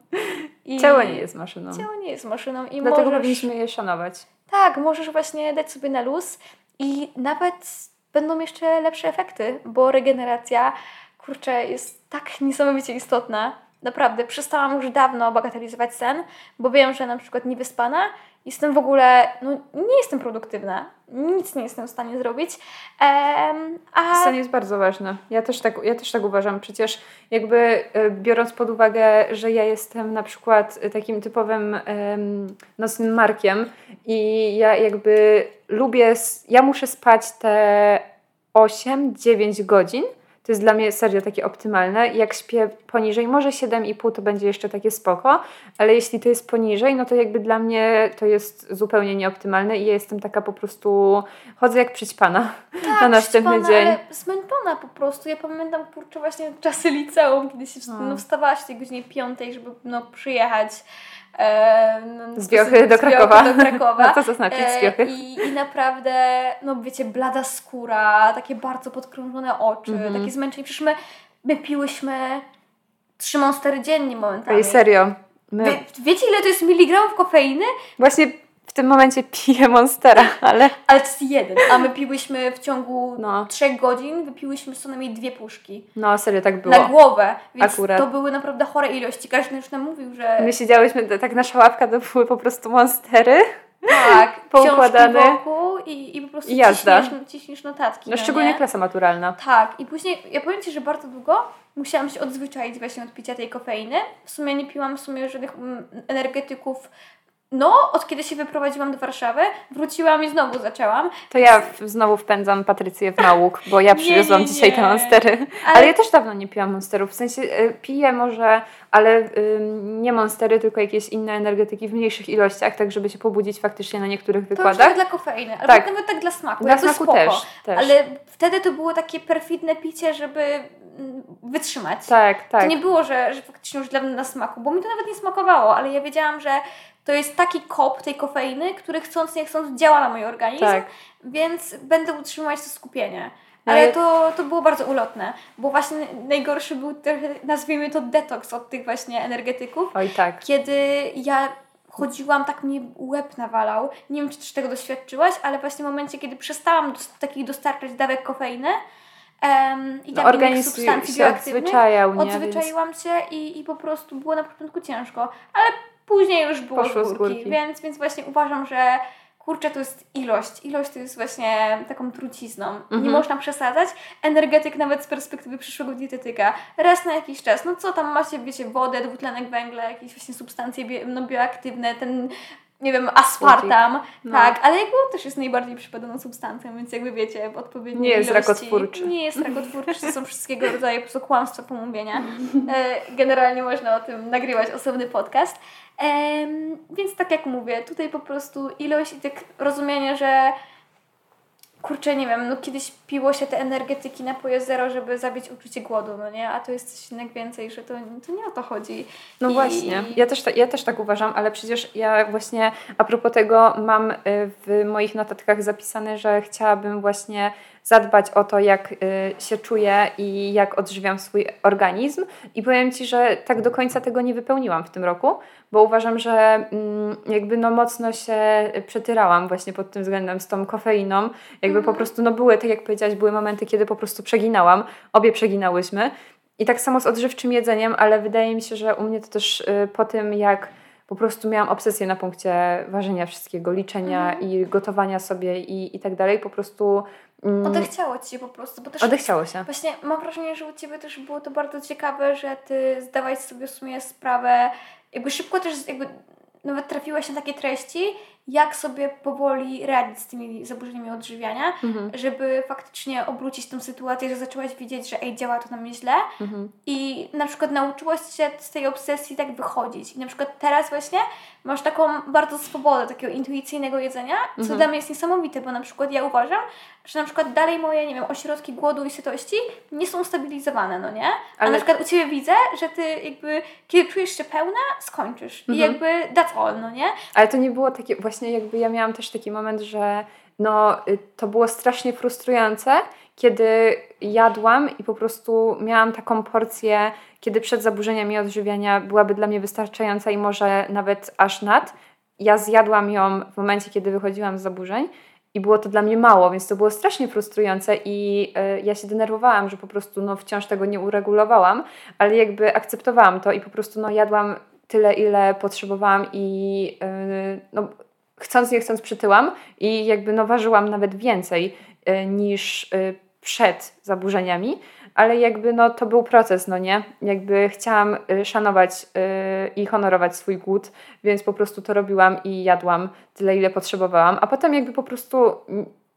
I ciało nie jest maszyną. Ciało nie jest maszyną i Dlatego możesz... powinniśmy je szanować. Tak, możesz właśnie dać sobie na luz i nawet będą jeszcze lepsze efekty, bo regeneracja, kurczę, jest tak niesamowicie istotna. Naprawdę, przestałam już dawno bagatelizować sen, bo wiem, że na przykład niewyspana jestem w ogóle, no nie jestem produktywna, nic nie jestem w stanie zrobić. Um, a... Sen jest bardzo ważny. Ja też, tak, ja też tak uważam. Przecież jakby e, biorąc pod uwagę, że ja jestem na przykład takim typowym um, nocnym markiem i ja jakby lubię, ja muszę spać te 8-9 godzin, to jest dla mnie serio takie optymalne. Jak śpię poniżej, może 7,5 to będzie jeszcze takie spoko, ale jeśli to jest poniżej, no to jakby dla mnie to jest zupełnie nieoptymalne i ja jestem taka po prostu, chodzę jak przyćpana tak, na następny dzień. Ale zmęczona po prostu. Ja pamiętam, kurczę, właśnie czasy liceum, kiedy się no. no, wstawałaś o tej godzinie 5, żeby no, przyjechać z Wiochy do Krakowa. Do Krakowa. No, co to znaczy z Wiochy? I, I naprawdę, no wiecie, blada skóra, takie bardzo podkrążone oczy, mm -hmm. takie zmęczenie. Przecież my, my piłyśmy trzy monstery dziennie momentami. Ej, serio. My... Wie, wiecie, ile to jest miligramów kofeiny? Właśnie w tym momencie piję Monstera, ale... Ale to jest jeden, a my piłyśmy w ciągu no. trzech godzin, wypiłyśmy co najmniej dwie puszki. No, serio, tak było. Na głowę, więc Akurat. to były naprawdę chore ilości. Każdy już nam mówił, że... My siedziałyśmy, tak nasza ławka to były po prostu Monstery. Tak, poukładane. wokół i, i po prostu I jazda. Ciśniesz, ciśniesz notatki. No, no szczególnie nie? klasa maturalna. Tak, i później, ja powiem Ci, że bardzo długo musiałam się odzwyczaić właśnie od picia tej kofeiny. W sumie nie piłam w sumie żadnych mm, energetyków no, od kiedy się wyprowadziłam do Warszawy, wróciłam i znowu zaczęłam. To ja w, znowu wpędzam Patrycję w nauk, bo ja przywiozłam nie, nie, dzisiaj te monstery. Ale... ale... ja też dawno nie piłam monsterów. W sensie y, piję może, ale y, nie monstery, tylko jakieś inne energetyki w mniejszych ilościach, tak żeby się pobudzić faktycznie na niektórych wykładach. To dla kofeiny, albo tak. nawet tak dla smaku. Dla smaku spoko. też, też. Ale wtedy to było takie perfidne picie, żeby mm, wytrzymać. Tak, tak. To nie było, że, że faktycznie już dla mnie na smaku, bo mi to nawet nie smakowało, ale ja wiedziałam, że to jest taki kop tej kofeiny, który chcąc nie chcąc działa na mój organizm, tak. więc będę utrzymywać to skupienie. No Ale to, to było bardzo ulotne, bo właśnie najgorszy był trochę, nazwijmy to detoks od tych właśnie energetyków. Oj tak. Kiedy ja chodziłam, tak mnie łeb nawalał. Nie wiem, czy też tego doświadczyłaś, ale właśnie w momencie, kiedy przestałam do, takich dostarczać dawek kofeiny, um, i tam no, organizm substancji się odzwyczajał, nie? Odzwyczaiłam Więc... się i, i po prostu było na początku ciężko. Ale Później już było Poszło z górki, Więc, więc właśnie uważam, że kurczę, to jest ilość. Ilość to jest właśnie taką trucizną. Mhm. Nie można przesadzać. Energetyk nawet z perspektywy przyszłego dietetyka. Raz na jakiś czas. No co tam macie, wiecie, wodę, dwutlenek węgla, jakieś właśnie substancje bio, no, bioaktywne, ten nie wiem, aspartam, no. tak, ale jakby też jest najbardziej przypadaną substancją, więc jakby wiecie, w odpowiedniej Nie jest ilości, rakotwórczy. Nie jest rakotwórczy, to są wszystkiego rodzaju po prostu kłamstwa, pomówienia. E, generalnie można o tym nagrywać osobny podcast. więc tak jak mówię, tutaj po prostu ilość i tak rozumienie, że kurczę, nie wiem, no kiedyś piło się te energetyki napoje zero, żeby zabić uczucie głodu, no nie? A to jest coś innego więcej, że to, to nie o to chodzi. No I... właśnie, ja też, ja też tak uważam, ale przecież ja właśnie a propos tego mam y, w moich notatkach zapisane, że chciałabym właśnie zadbać o to, jak y, się czuję i jak odżywiam swój organizm. I powiem Ci, że tak do końca tego nie wypełniłam w tym roku, bo uważam, że mm, jakby no mocno się przetyrałam właśnie pod tym względem z tą kofeiną. Jakby mm. po prostu, no były, tak jak powiedziałaś, były momenty, kiedy po prostu przeginałam. Obie przeginałyśmy. I tak samo z odżywczym jedzeniem, ale wydaje mi się, że u mnie to też y, po tym, jak po prostu miałam obsesję na punkcie ważenia wszystkiego, liczenia mm. i gotowania sobie i, i tak dalej. Po prostu Mm. Odechciało ci się po prostu. Bo też Odechciało się. Właśnie mam wrażenie, że u ciebie też było to bardzo ciekawe, że ty zdawałeś sobie w sumie sprawę, jakby szybko też jakby nawet trafiłaś na takie treści, jak sobie powoli radzić z tymi zaburzeniami odżywiania, mhm. żeby faktycznie obrócić tą sytuację, że zaczęłaś widzieć, że ej, działa to na mnie źle mhm. i na przykład nauczyłaś się z tej obsesji tak wychodzić. I na przykład teraz właśnie masz taką bardzo swobodę takiego intuicyjnego jedzenia, co mhm. dla mnie jest niesamowite, bo na przykład ja uważam, że na przykład dalej moje, nie wiem, ośrodki głodu i sytości nie są stabilizowane, no nie? A Ale... na przykład u Ciebie widzę, że Ty jakby, kiedy czujesz się pełna, skończysz. I jakby that's all, no nie? Ale to nie było takie, właśnie właśnie jakby ja miałam też taki moment, że no, y, to było strasznie frustrujące, kiedy jadłam i po prostu miałam taką porcję, kiedy przed zaburzeniami odżywiania byłaby dla mnie wystarczająca i może nawet aż nad. Ja zjadłam ją w momencie, kiedy wychodziłam z zaburzeń i było to dla mnie mało, więc to było strasznie frustrujące i y, ja się denerwowałam, że po prostu no, wciąż tego nie uregulowałam, ale jakby akceptowałam to i po prostu no, jadłam tyle, ile potrzebowałam i y, no, chcąc nie chcąc przytyłam i jakby no ważyłam nawet więcej y, niż y, przed zaburzeniami, ale jakby no to był proces, no nie? Jakby chciałam y, szanować y, i honorować swój głód, więc po prostu to robiłam i jadłam tyle, ile potrzebowałam, a potem jakby po prostu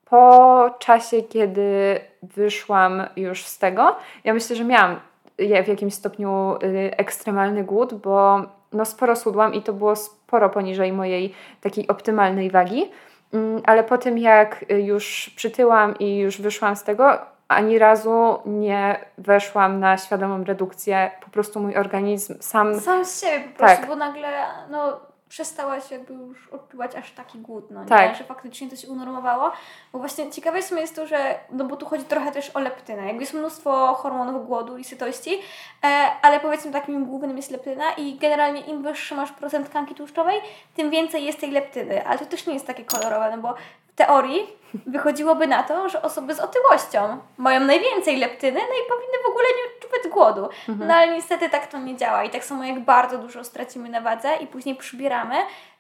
po czasie, kiedy wyszłam już z tego, ja myślę, że miałam w jakimś stopniu y, ekstremalny głód, bo no sporo sudłam i to było sporo poniżej mojej takiej optymalnej wagi. Mm, ale po tym, jak już przytyłam i już wyszłam z tego, ani razu nie weszłam na świadomą redukcję. Po prostu mój organizm sam. Sam z siebie po prostu, tak. bo nagle no, przestałaś jakby już odczuwać aż taki głód, no, tak. nie? że faktycznie to się unormowało. Bo właśnie ciekawe jest to, że, no bo tu chodzi trochę też o leptynę. Jakby jest mnóstwo hormonów głodu i sytości, e, ale powiedzmy takim głównym jest leptyna i generalnie im wyższy masz procent tkanki tłuszczowej, tym więcej jest tej leptyny. Ale to też nie jest takie kolorowe, no bo teorii wychodziłoby na to, że osoby z otyłością mają najwięcej leptyny, no i powinny w ogóle nie odczuwać głodu. Mhm. No ale niestety tak to nie działa. I tak samo jak bardzo dużo stracimy na wadze i później przybieramy,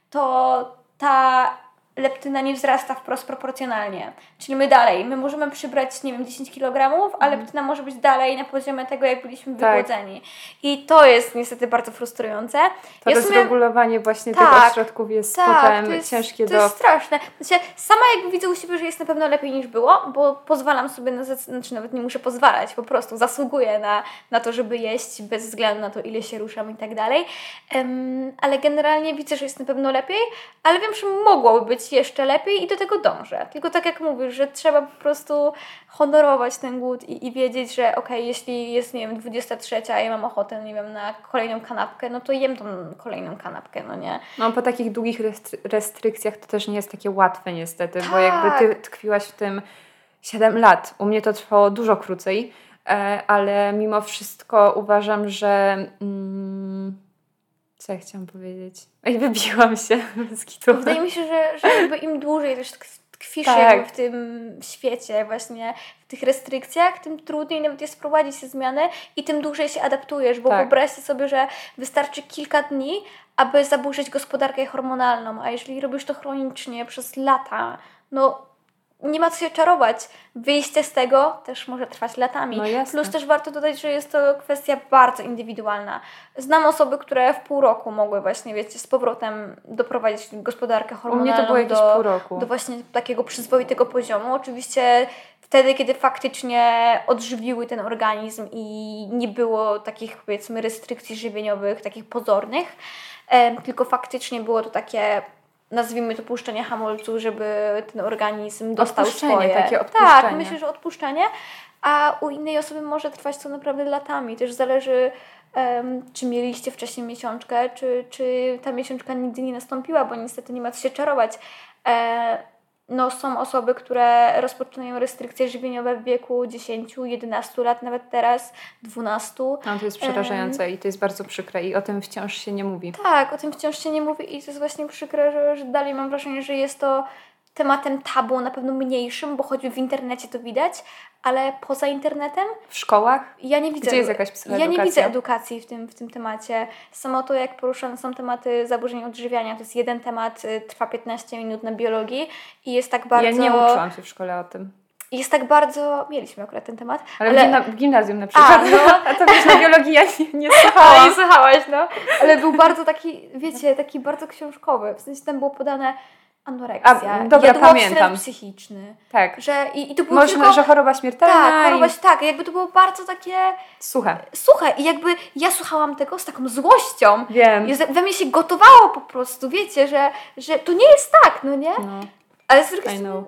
to ta leptyna nie wzrasta wprost proporcjonalnie. Czyli my dalej, my możemy przybrać, nie wiem, 10 kg, a mhm. leptyna może być dalej na poziomie tego, jak byliśmy tak. wygłodzeni. I to jest niestety bardzo frustrujące. To ja rozregulowanie sumie... właśnie tak, tych ośrodków jest tak, potem jest, ciężkie to do... To jest straszne. Znaczy, sama jakby widzę u siebie, że jest na pewno lepiej niż było, bo pozwalam sobie, na, znaczy nawet nie muszę pozwalać, po prostu zasługuję na, na to, żeby jeść bez względu na to, ile się ruszam i tak dalej. Um, ale generalnie widzę, że jest na pewno lepiej, ale wiem, że mogłoby być jeszcze lepiej i do tego dążę. Tylko tak jak mówisz, że trzeba po prostu honorować ten głód i, i wiedzieć, że okej, okay, jeśli jest, nie wiem, 23, a ja mam ochotę, nie wiem, na kolejną kanapkę, no to jem tą kolejną kanapkę, no nie? No po takich długich restry restrykcjach to też nie jest takie łatwe niestety, tak. bo jakby ty tak. tkwiłaś w tym 7 lat. U mnie to trwało dużo krócej, e, ale mimo wszystko uważam, że... Mm, co ja chciałam powiedzieć? Ej, wybiłam się z kitu. Wydaje mi się, że, że jakby im dłużej też tkwisz tak. w tym świecie, właśnie w tych restrykcjach, tym trudniej nawet jest wprowadzić te zmiany i tym dłużej się adaptujesz, bo tak. wyobraźcie sobie, że wystarczy kilka dni, aby zaburzyć gospodarkę hormonalną, a jeżeli robisz to chronicznie przez lata, no nie ma co się czarować. Wyjście z tego też może trwać latami. No Plus też warto dodać, że jest to kwestia bardzo indywidualna. Znam osoby, które w pół roku mogły właśnie, wiecie, z powrotem doprowadzić gospodarkę hormonalną U mnie to było jakieś do, do właśnie takiego przyzwoitego poziomu. Oczywiście wtedy, kiedy faktycznie odżywiły ten organizm i nie było takich, powiedzmy, restrykcji żywieniowych, takich pozornych, tylko faktycznie było to takie nazwijmy to puszczenie hamulcu, żeby ten organizm dostał swoje. takie odpuszczenie. Tak, myślę, że odpuszczenie, a u innej osoby może trwać to naprawdę latami. Też zależy, um, czy mieliście wcześniej miesiączkę, czy, czy ta miesiączka nigdy nie nastąpiła, bo niestety nie ma co się czarować. E, no, są osoby, które rozpoczynają restrykcje żywieniowe w wieku 10, 11 lat, nawet teraz 12. No, to jest przerażające um, i to jest bardzo przykre i o tym wciąż się nie mówi. Tak, o tym wciąż się nie mówi i to jest właśnie przykre, że, że dalej mam wrażenie, że jest to tematem tabu na pewno mniejszym, bo choćby w internecie to widać, ale poza internetem? W szkołach? Ja nie widzę. Gdzie jest jakaś Ja nie widzę edukacji w tym, w tym temacie. Samo to, jak poruszane są tematy zaburzeń odżywiania, to jest jeden temat, y, trwa 15 minut na biologii i jest tak bardzo... Ja nie uczyłam się w szkole o tym. Jest tak bardzo. Mieliśmy akurat ten temat. Ale, ale... W, gimna w, gimnazjum na przykład. A, no. A to wiesz, na biologii ja nie, nie słuchałam. Nie słuchałaś, no. Ale był bardzo taki, wiecie, taki bardzo książkowy. W sensie tam było podane anoreksja, A, dobra, pamiętam. psychiczny. Tak. Że, i, i to było Może, tylko, że choroba śmiertelna. Tak, choroba, i... tak. Jakby to było bardzo takie... Suche. Suche. I jakby ja słuchałam tego z taką złością. Wiem. I we mnie się gotowało po prostu, wiecie, że, że to nie jest tak, no nie? No. Ale z drugiej strony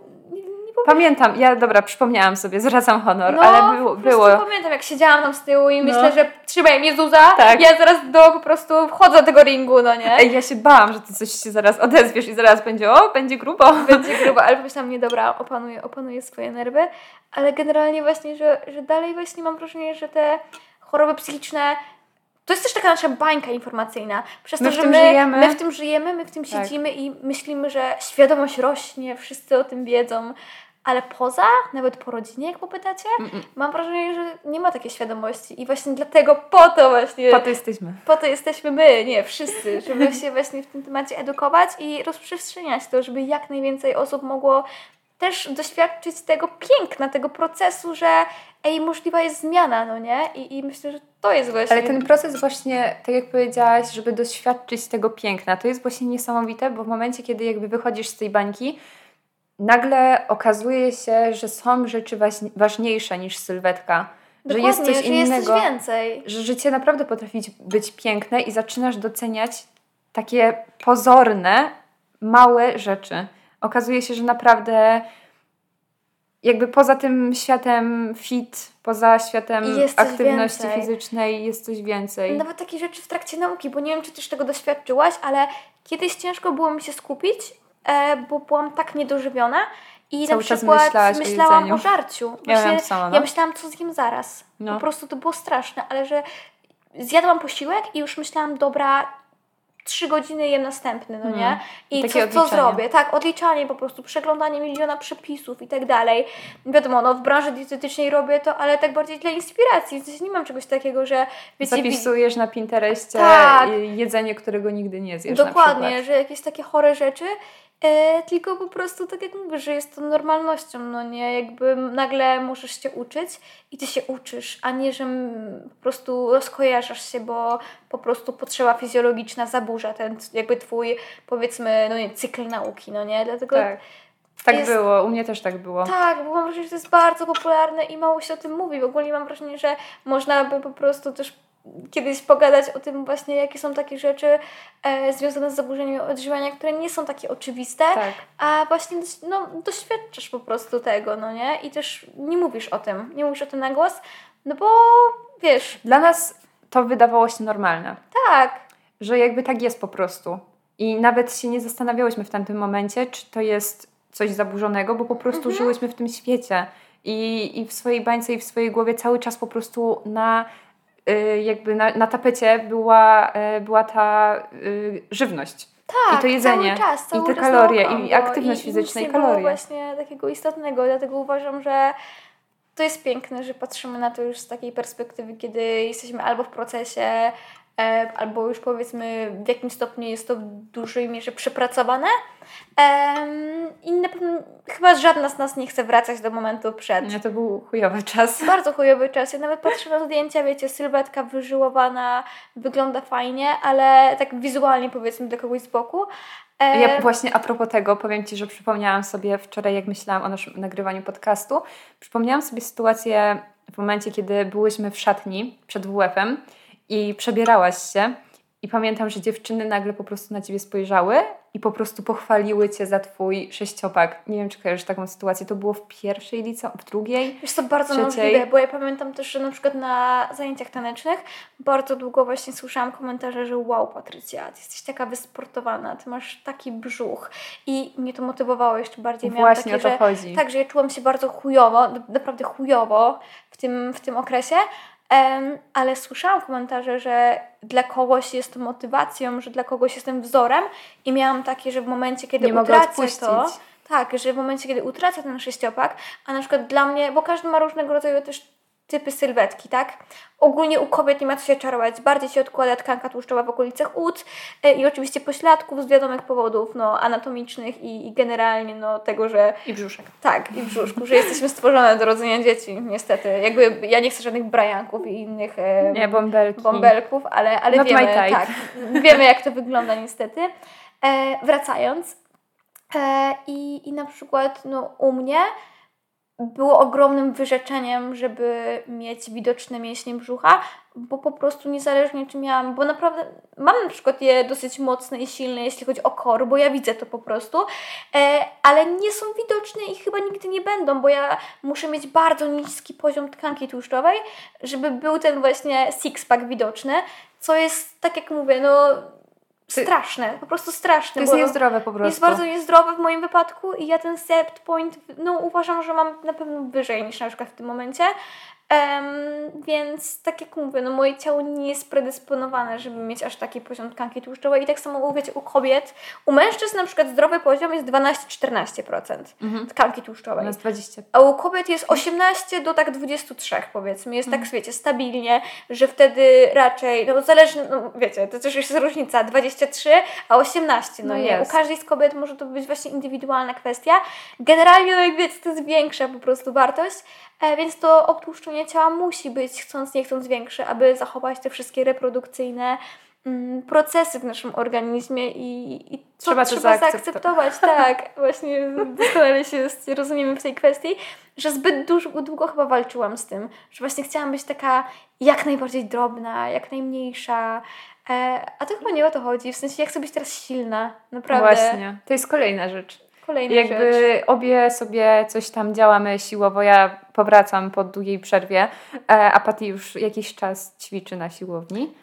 Pamiętam, ja dobra, przypomniałam sobie, zwracam honor, no, ale było. było. pamiętam, jak siedziałam tam z tyłu i no. myślę, że trzymaj mnie Zuza, tak. ja zaraz do po prostu wchodzę do tego ringu, no nie? Ej, ja się bałam, że ty coś się zaraz odezwiesz i zaraz będzie, o, będzie grubo. Będzie grubo, ale pomyślałam, nie dobra, opanuję, opanuję swoje nerwy, ale generalnie właśnie, że, że dalej właśnie mam wrażenie, że te choroby psychiczne to jest też taka nasza bańka informacyjna. Przez my to, że my, żyjemy. my w tym żyjemy, my w tym tak. siedzimy i myślimy, że świadomość rośnie, wszyscy o tym wiedzą, ale poza, nawet po rodzinie, jak popytacie, Mm-mm. mam wrażenie, że nie ma takiej świadomości i właśnie dlatego po to właśnie... Po to jesteśmy. Po to jesteśmy my, nie, wszyscy, żeby się właśnie w tym temacie edukować i rozprzestrzeniać to, żeby jak najwięcej osób mogło też doświadczyć tego piękna, tego procesu, że ej, możliwa jest zmiana, no nie? I, I myślę, że to jest właśnie... Ale ten proces właśnie, tak jak powiedziałaś, żeby doświadczyć tego piękna, to jest właśnie niesamowite, bo w momencie, kiedy jakby wychodzisz z tej bańki, nagle okazuje się, że są rzeczy ważniejsze niż sylwetka. Dokładnie, że jest coś innego. Jest więcej. Że życie naprawdę potrafi być piękne i zaczynasz doceniać takie pozorne, małe rzeczy. Okazuje się, że naprawdę jakby poza tym światem fit, poza światem aktywności więcej. fizycznej jest coś więcej. Nawet takie rzeczy w trakcie nauki, bo nie wiem, czy też tego doświadczyłaś, ale kiedyś ciężko było mi się skupić, bo byłam tak niedożywiona i Cały na przykład myślałam o, o żarciu. Ja, ja, sama, no. ja myślałam, co zjem zaraz. No. Po prostu to było straszne, ale że zjadłam posiłek i już myślałam, dobra, trzy godziny jem następny, no nie? Mhm. I co, co zrobię? Tak, odliczanie po prostu, przeglądanie miliona przepisów i tak dalej. Wiadomo, no w branży dietetycznej robię to, ale tak bardziej dla inspiracji. W sensie nie mam czegoś takiego, że wiecie... Zapisujesz na Pinterestie tak. jedzenie, którego nigdy nie zjesz Dokładnie, że jakieś takie chore rzeczy E, tylko po prostu, tak jak mówisz, że jest to normalnością, no nie? Jakby nagle możesz się uczyć i ty się uczysz, a nie, że po prostu rozkojarzasz się, bo po prostu potrzeba fizjologiczna zaburza ten jakby twój, powiedzmy, no nie, cykl nauki, no nie? Dlatego... Tak. Tak jest... było, u mnie też tak było. Tak, bo mam wrażenie, że to jest bardzo popularne i mało się o tym mówi. W ogóle mam wrażenie, że można by po prostu też kiedyś pogadać o tym właśnie, jakie są takie rzeczy e, związane z zaburzeniem odżywiania, które nie są takie oczywiste, tak. a właśnie no, doświadczasz po prostu tego, no nie? I też nie mówisz o tym, nie mówisz o tym na głos, no bo wiesz... Dla nas to wydawało się normalne. Tak. Że jakby tak jest po prostu. I nawet się nie zastanawiałyśmy w tamtym momencie, czy to jest coś zaburzonego, bo po prostu mhm. żyłyśmy w tym świecie. I, I w swojej bańce i w swojej głowie cały czas po prostu na jakby na, na tapecie była, y, była ta y, żywność. Tak, I to jedzenie, cały czas, cały i te kalorie, i aktywność i, fizyczna, i kalorie. właśnie takiego istotnego, dlatego uważam, że to jest piękne, że patrzymy na to już z takiej perspektywy, kiedy jesteśmy albo w procesie, albo już powiedzmy w jakim stopniu jest to w dużej mierze przepracowane. I na pewno chyba żadna z nas nie chce wracać do momentu przed. Nie, to był chujowy czas. Bardzo chujowy czas. Ja nawet patrzę na zdjęcia, wiecie, sylwetka wyżyłowana, wygląda fajnie, ale tak wizualnie powiedzmy do kogoś z boku. Ja właśnie a propos tego powiem Ci, że przypomniałam sobie wczoraj, jak myślałam o naszym nagrywaniu podcastu, przypomniałam sobie sytuację w momencie, kiedy byłyśmy w szatni przed WF-em i przebierałaś się. I pamiętam, że dziewczyny nagle po prostu na ciebie spojrzały i po prostu pochwaliły cię za twój sześciopak. Nie wiem, czy kojarzysz taką sytuację. To było w pierwszej liceum, w drugiej? Jest to bardzo trzeciej. możliwe, bo ja pamiętam też, że na przykład na zajęciach tanecznych bardzo długo właśnie słyszałam komentarze, że wow, Patrycja, ty jesteś taka wysportowana, ty masz taki brzuch. I mnie to motywowało jeszcze bardziej. Miałam właśnie takie, o to że, chodzi. Tak, że ja czułam się bardzo chujowo, naprawdę chujowo w tym, w tym okresie, ale słyszałam komentarze, że dla kogoś jest to motywacją, że dla kogoś jestem wzorem i miałam takie, że w momencie, kiedy Nie utracę to, tak, że w momencie, kiedy utracę ten sześciopak, a na przykład dla mnie, bo każdy ma różnego rodzaju też typy sylwetki, tak? Ogólnie u kobiet nie ma co się czarować. Bardziej się odkłada tkanka tłuszczowa w okolicach ud e, i oczywiście pośladków z wiadomych powodów, no, anatomicznych i, i, generalnie, no, tego, że... I brzuszek. Tak, i brzuszku, że jesteśmy stworzone do rodzenia dzieci, niestety. Jakby ja nie chcę żadnych brajanków i innych... E, nie, bąbelki. Bąbelków, ale, ale wiemy, tak, wiemy jak to wygląda niestety. E, wracając, e, i, i na przykład, no, u mnie było ogromnym wyrzeczeniem, żeby mieć widoczne mięśnie brzucha, bo po prostu niezależnie czy miałam, bo naprawdę mam na przykład je dosyć mocne i silne, jeśli chodzi o kor, bo ja widzę to po prostu, e, ale nie są widoczne i chyba nigdy nie będą, bo ja muszę mieć bardzo niski poziom tkanki tłuszczowej, żeby był ten właśnie six-pack widoczny, co jest, tak jak mówię, no straszne, po prostu straszne. To jest niezdrowe po prostu. Jest bardzo niezdrowe w moim wypadku i ja ten set point, no uważam, że mam na pewno wyżej niż na przykład w tym momencie. Um, więc tak jak mówię, no moje ciało nie jest predysponowane, żeby mieć aż takie poziom tkanki tłuszczowej i tak samo mówię u kobiet. U mężczyzn na przykład zdrowy poziom jest 12-14% mhm. tkanki tłuszczowej. 20. A u kobiet jest 18 do tak 23 powiedzmy. Jest tak, mhm. tak, wiecie, stabilnie, że wtedy raczej, no zależy, no wiecie, to też jest różnica, 23, a 18, no, no nie. U każdej z kobiet może to być właśnie indywidualna kwestia. Generalnie, no jak wiecie, to jest większa po prostu wartość, e, więc to obtłuszczenie ciała musi być, chcąc nie chcąc, większe, aby zachować te wszystkie reprodukcyjne mm, procesy w naszym organizmie i, i trzeba, to trzeba zaakceptować. Tak, właśnie doskonale się rozumiemy w tej kwestii, że zbyt dużo, długo chyba walczyłam z tym, że właśnie chciałam być taka jak najbardziej drobna, jak najmniejsza, e, a to chyba nie o to chodzi, w sensie jak chcę być teraz silna, naprawdę. Właśnie, to jest kolejna rzecz. Kolejna Jakby rzecz. obie sobie coś tam działamy siłowo. Ja powracam po długiej przerwie, e, a Patty już jakiś czas ćwiczy na siłowni.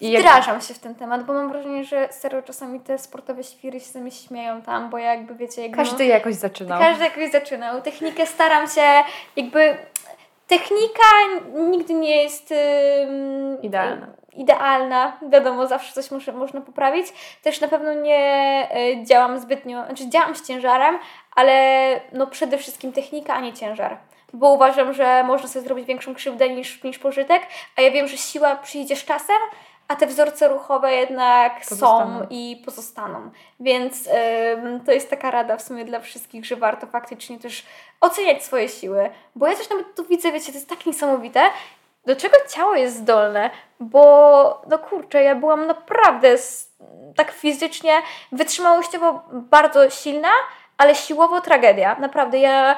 I Wdrażam jak... się w ten temat, bo mam wrażenie, że serio czasami te sportowe świry się ze śmieją tam, bo jakby wiecie... Jakby, każdy no, jakoś zaczynał. Każdy jakoś zaczynał. Technikę staram się jakby... Technika nigdy nie jest... Yy, Idealna idealna. Wiadomo, zawsze coś muszę, można poprawić. Też na pewno nie y, działam zbytnio, znaczy działam z ciężarem, ale no przede wszystkim technika, a nie ciężar. Bo uważam, że można sobie zrobić większą krzywdę niż, niż pożytek, a ja wiem, że siła przyjdzie z czasem, a te wzorce ruchowe jednak pozostaną. są i pozostaną. Więc to jest taka rada w sumie dla wszystkich, że warto faktycznie też oceniać swoje siły. Bo ja też nawet tu widzę, wiecie, to jest tak niesamowite, do czego ciało jest zdolne, bo no kurczę, ja byłam naprawdę tak fizycznie, wytrzymałościowo bardzo silna, ale siłowo tragedia. Naprawdę, ja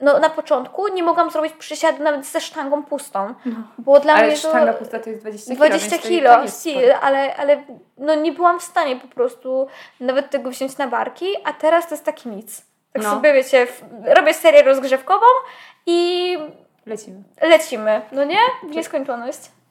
no, na początku nie mogłam zrobić przysiadu nawet ze sztangą pustą. No. Bo dla ale mnie to, sztanga pusta to jest 20 kilo. 20 kilo, sil, ale, ale no, nie byłam w stanie po prostu nawet tego wziąć na barki, a teraz to jest taki nic. Tak no. sobie wiecie, robię serię rozgrzewkową i Lecimy. Lecimy, no nie? W nieskończoność.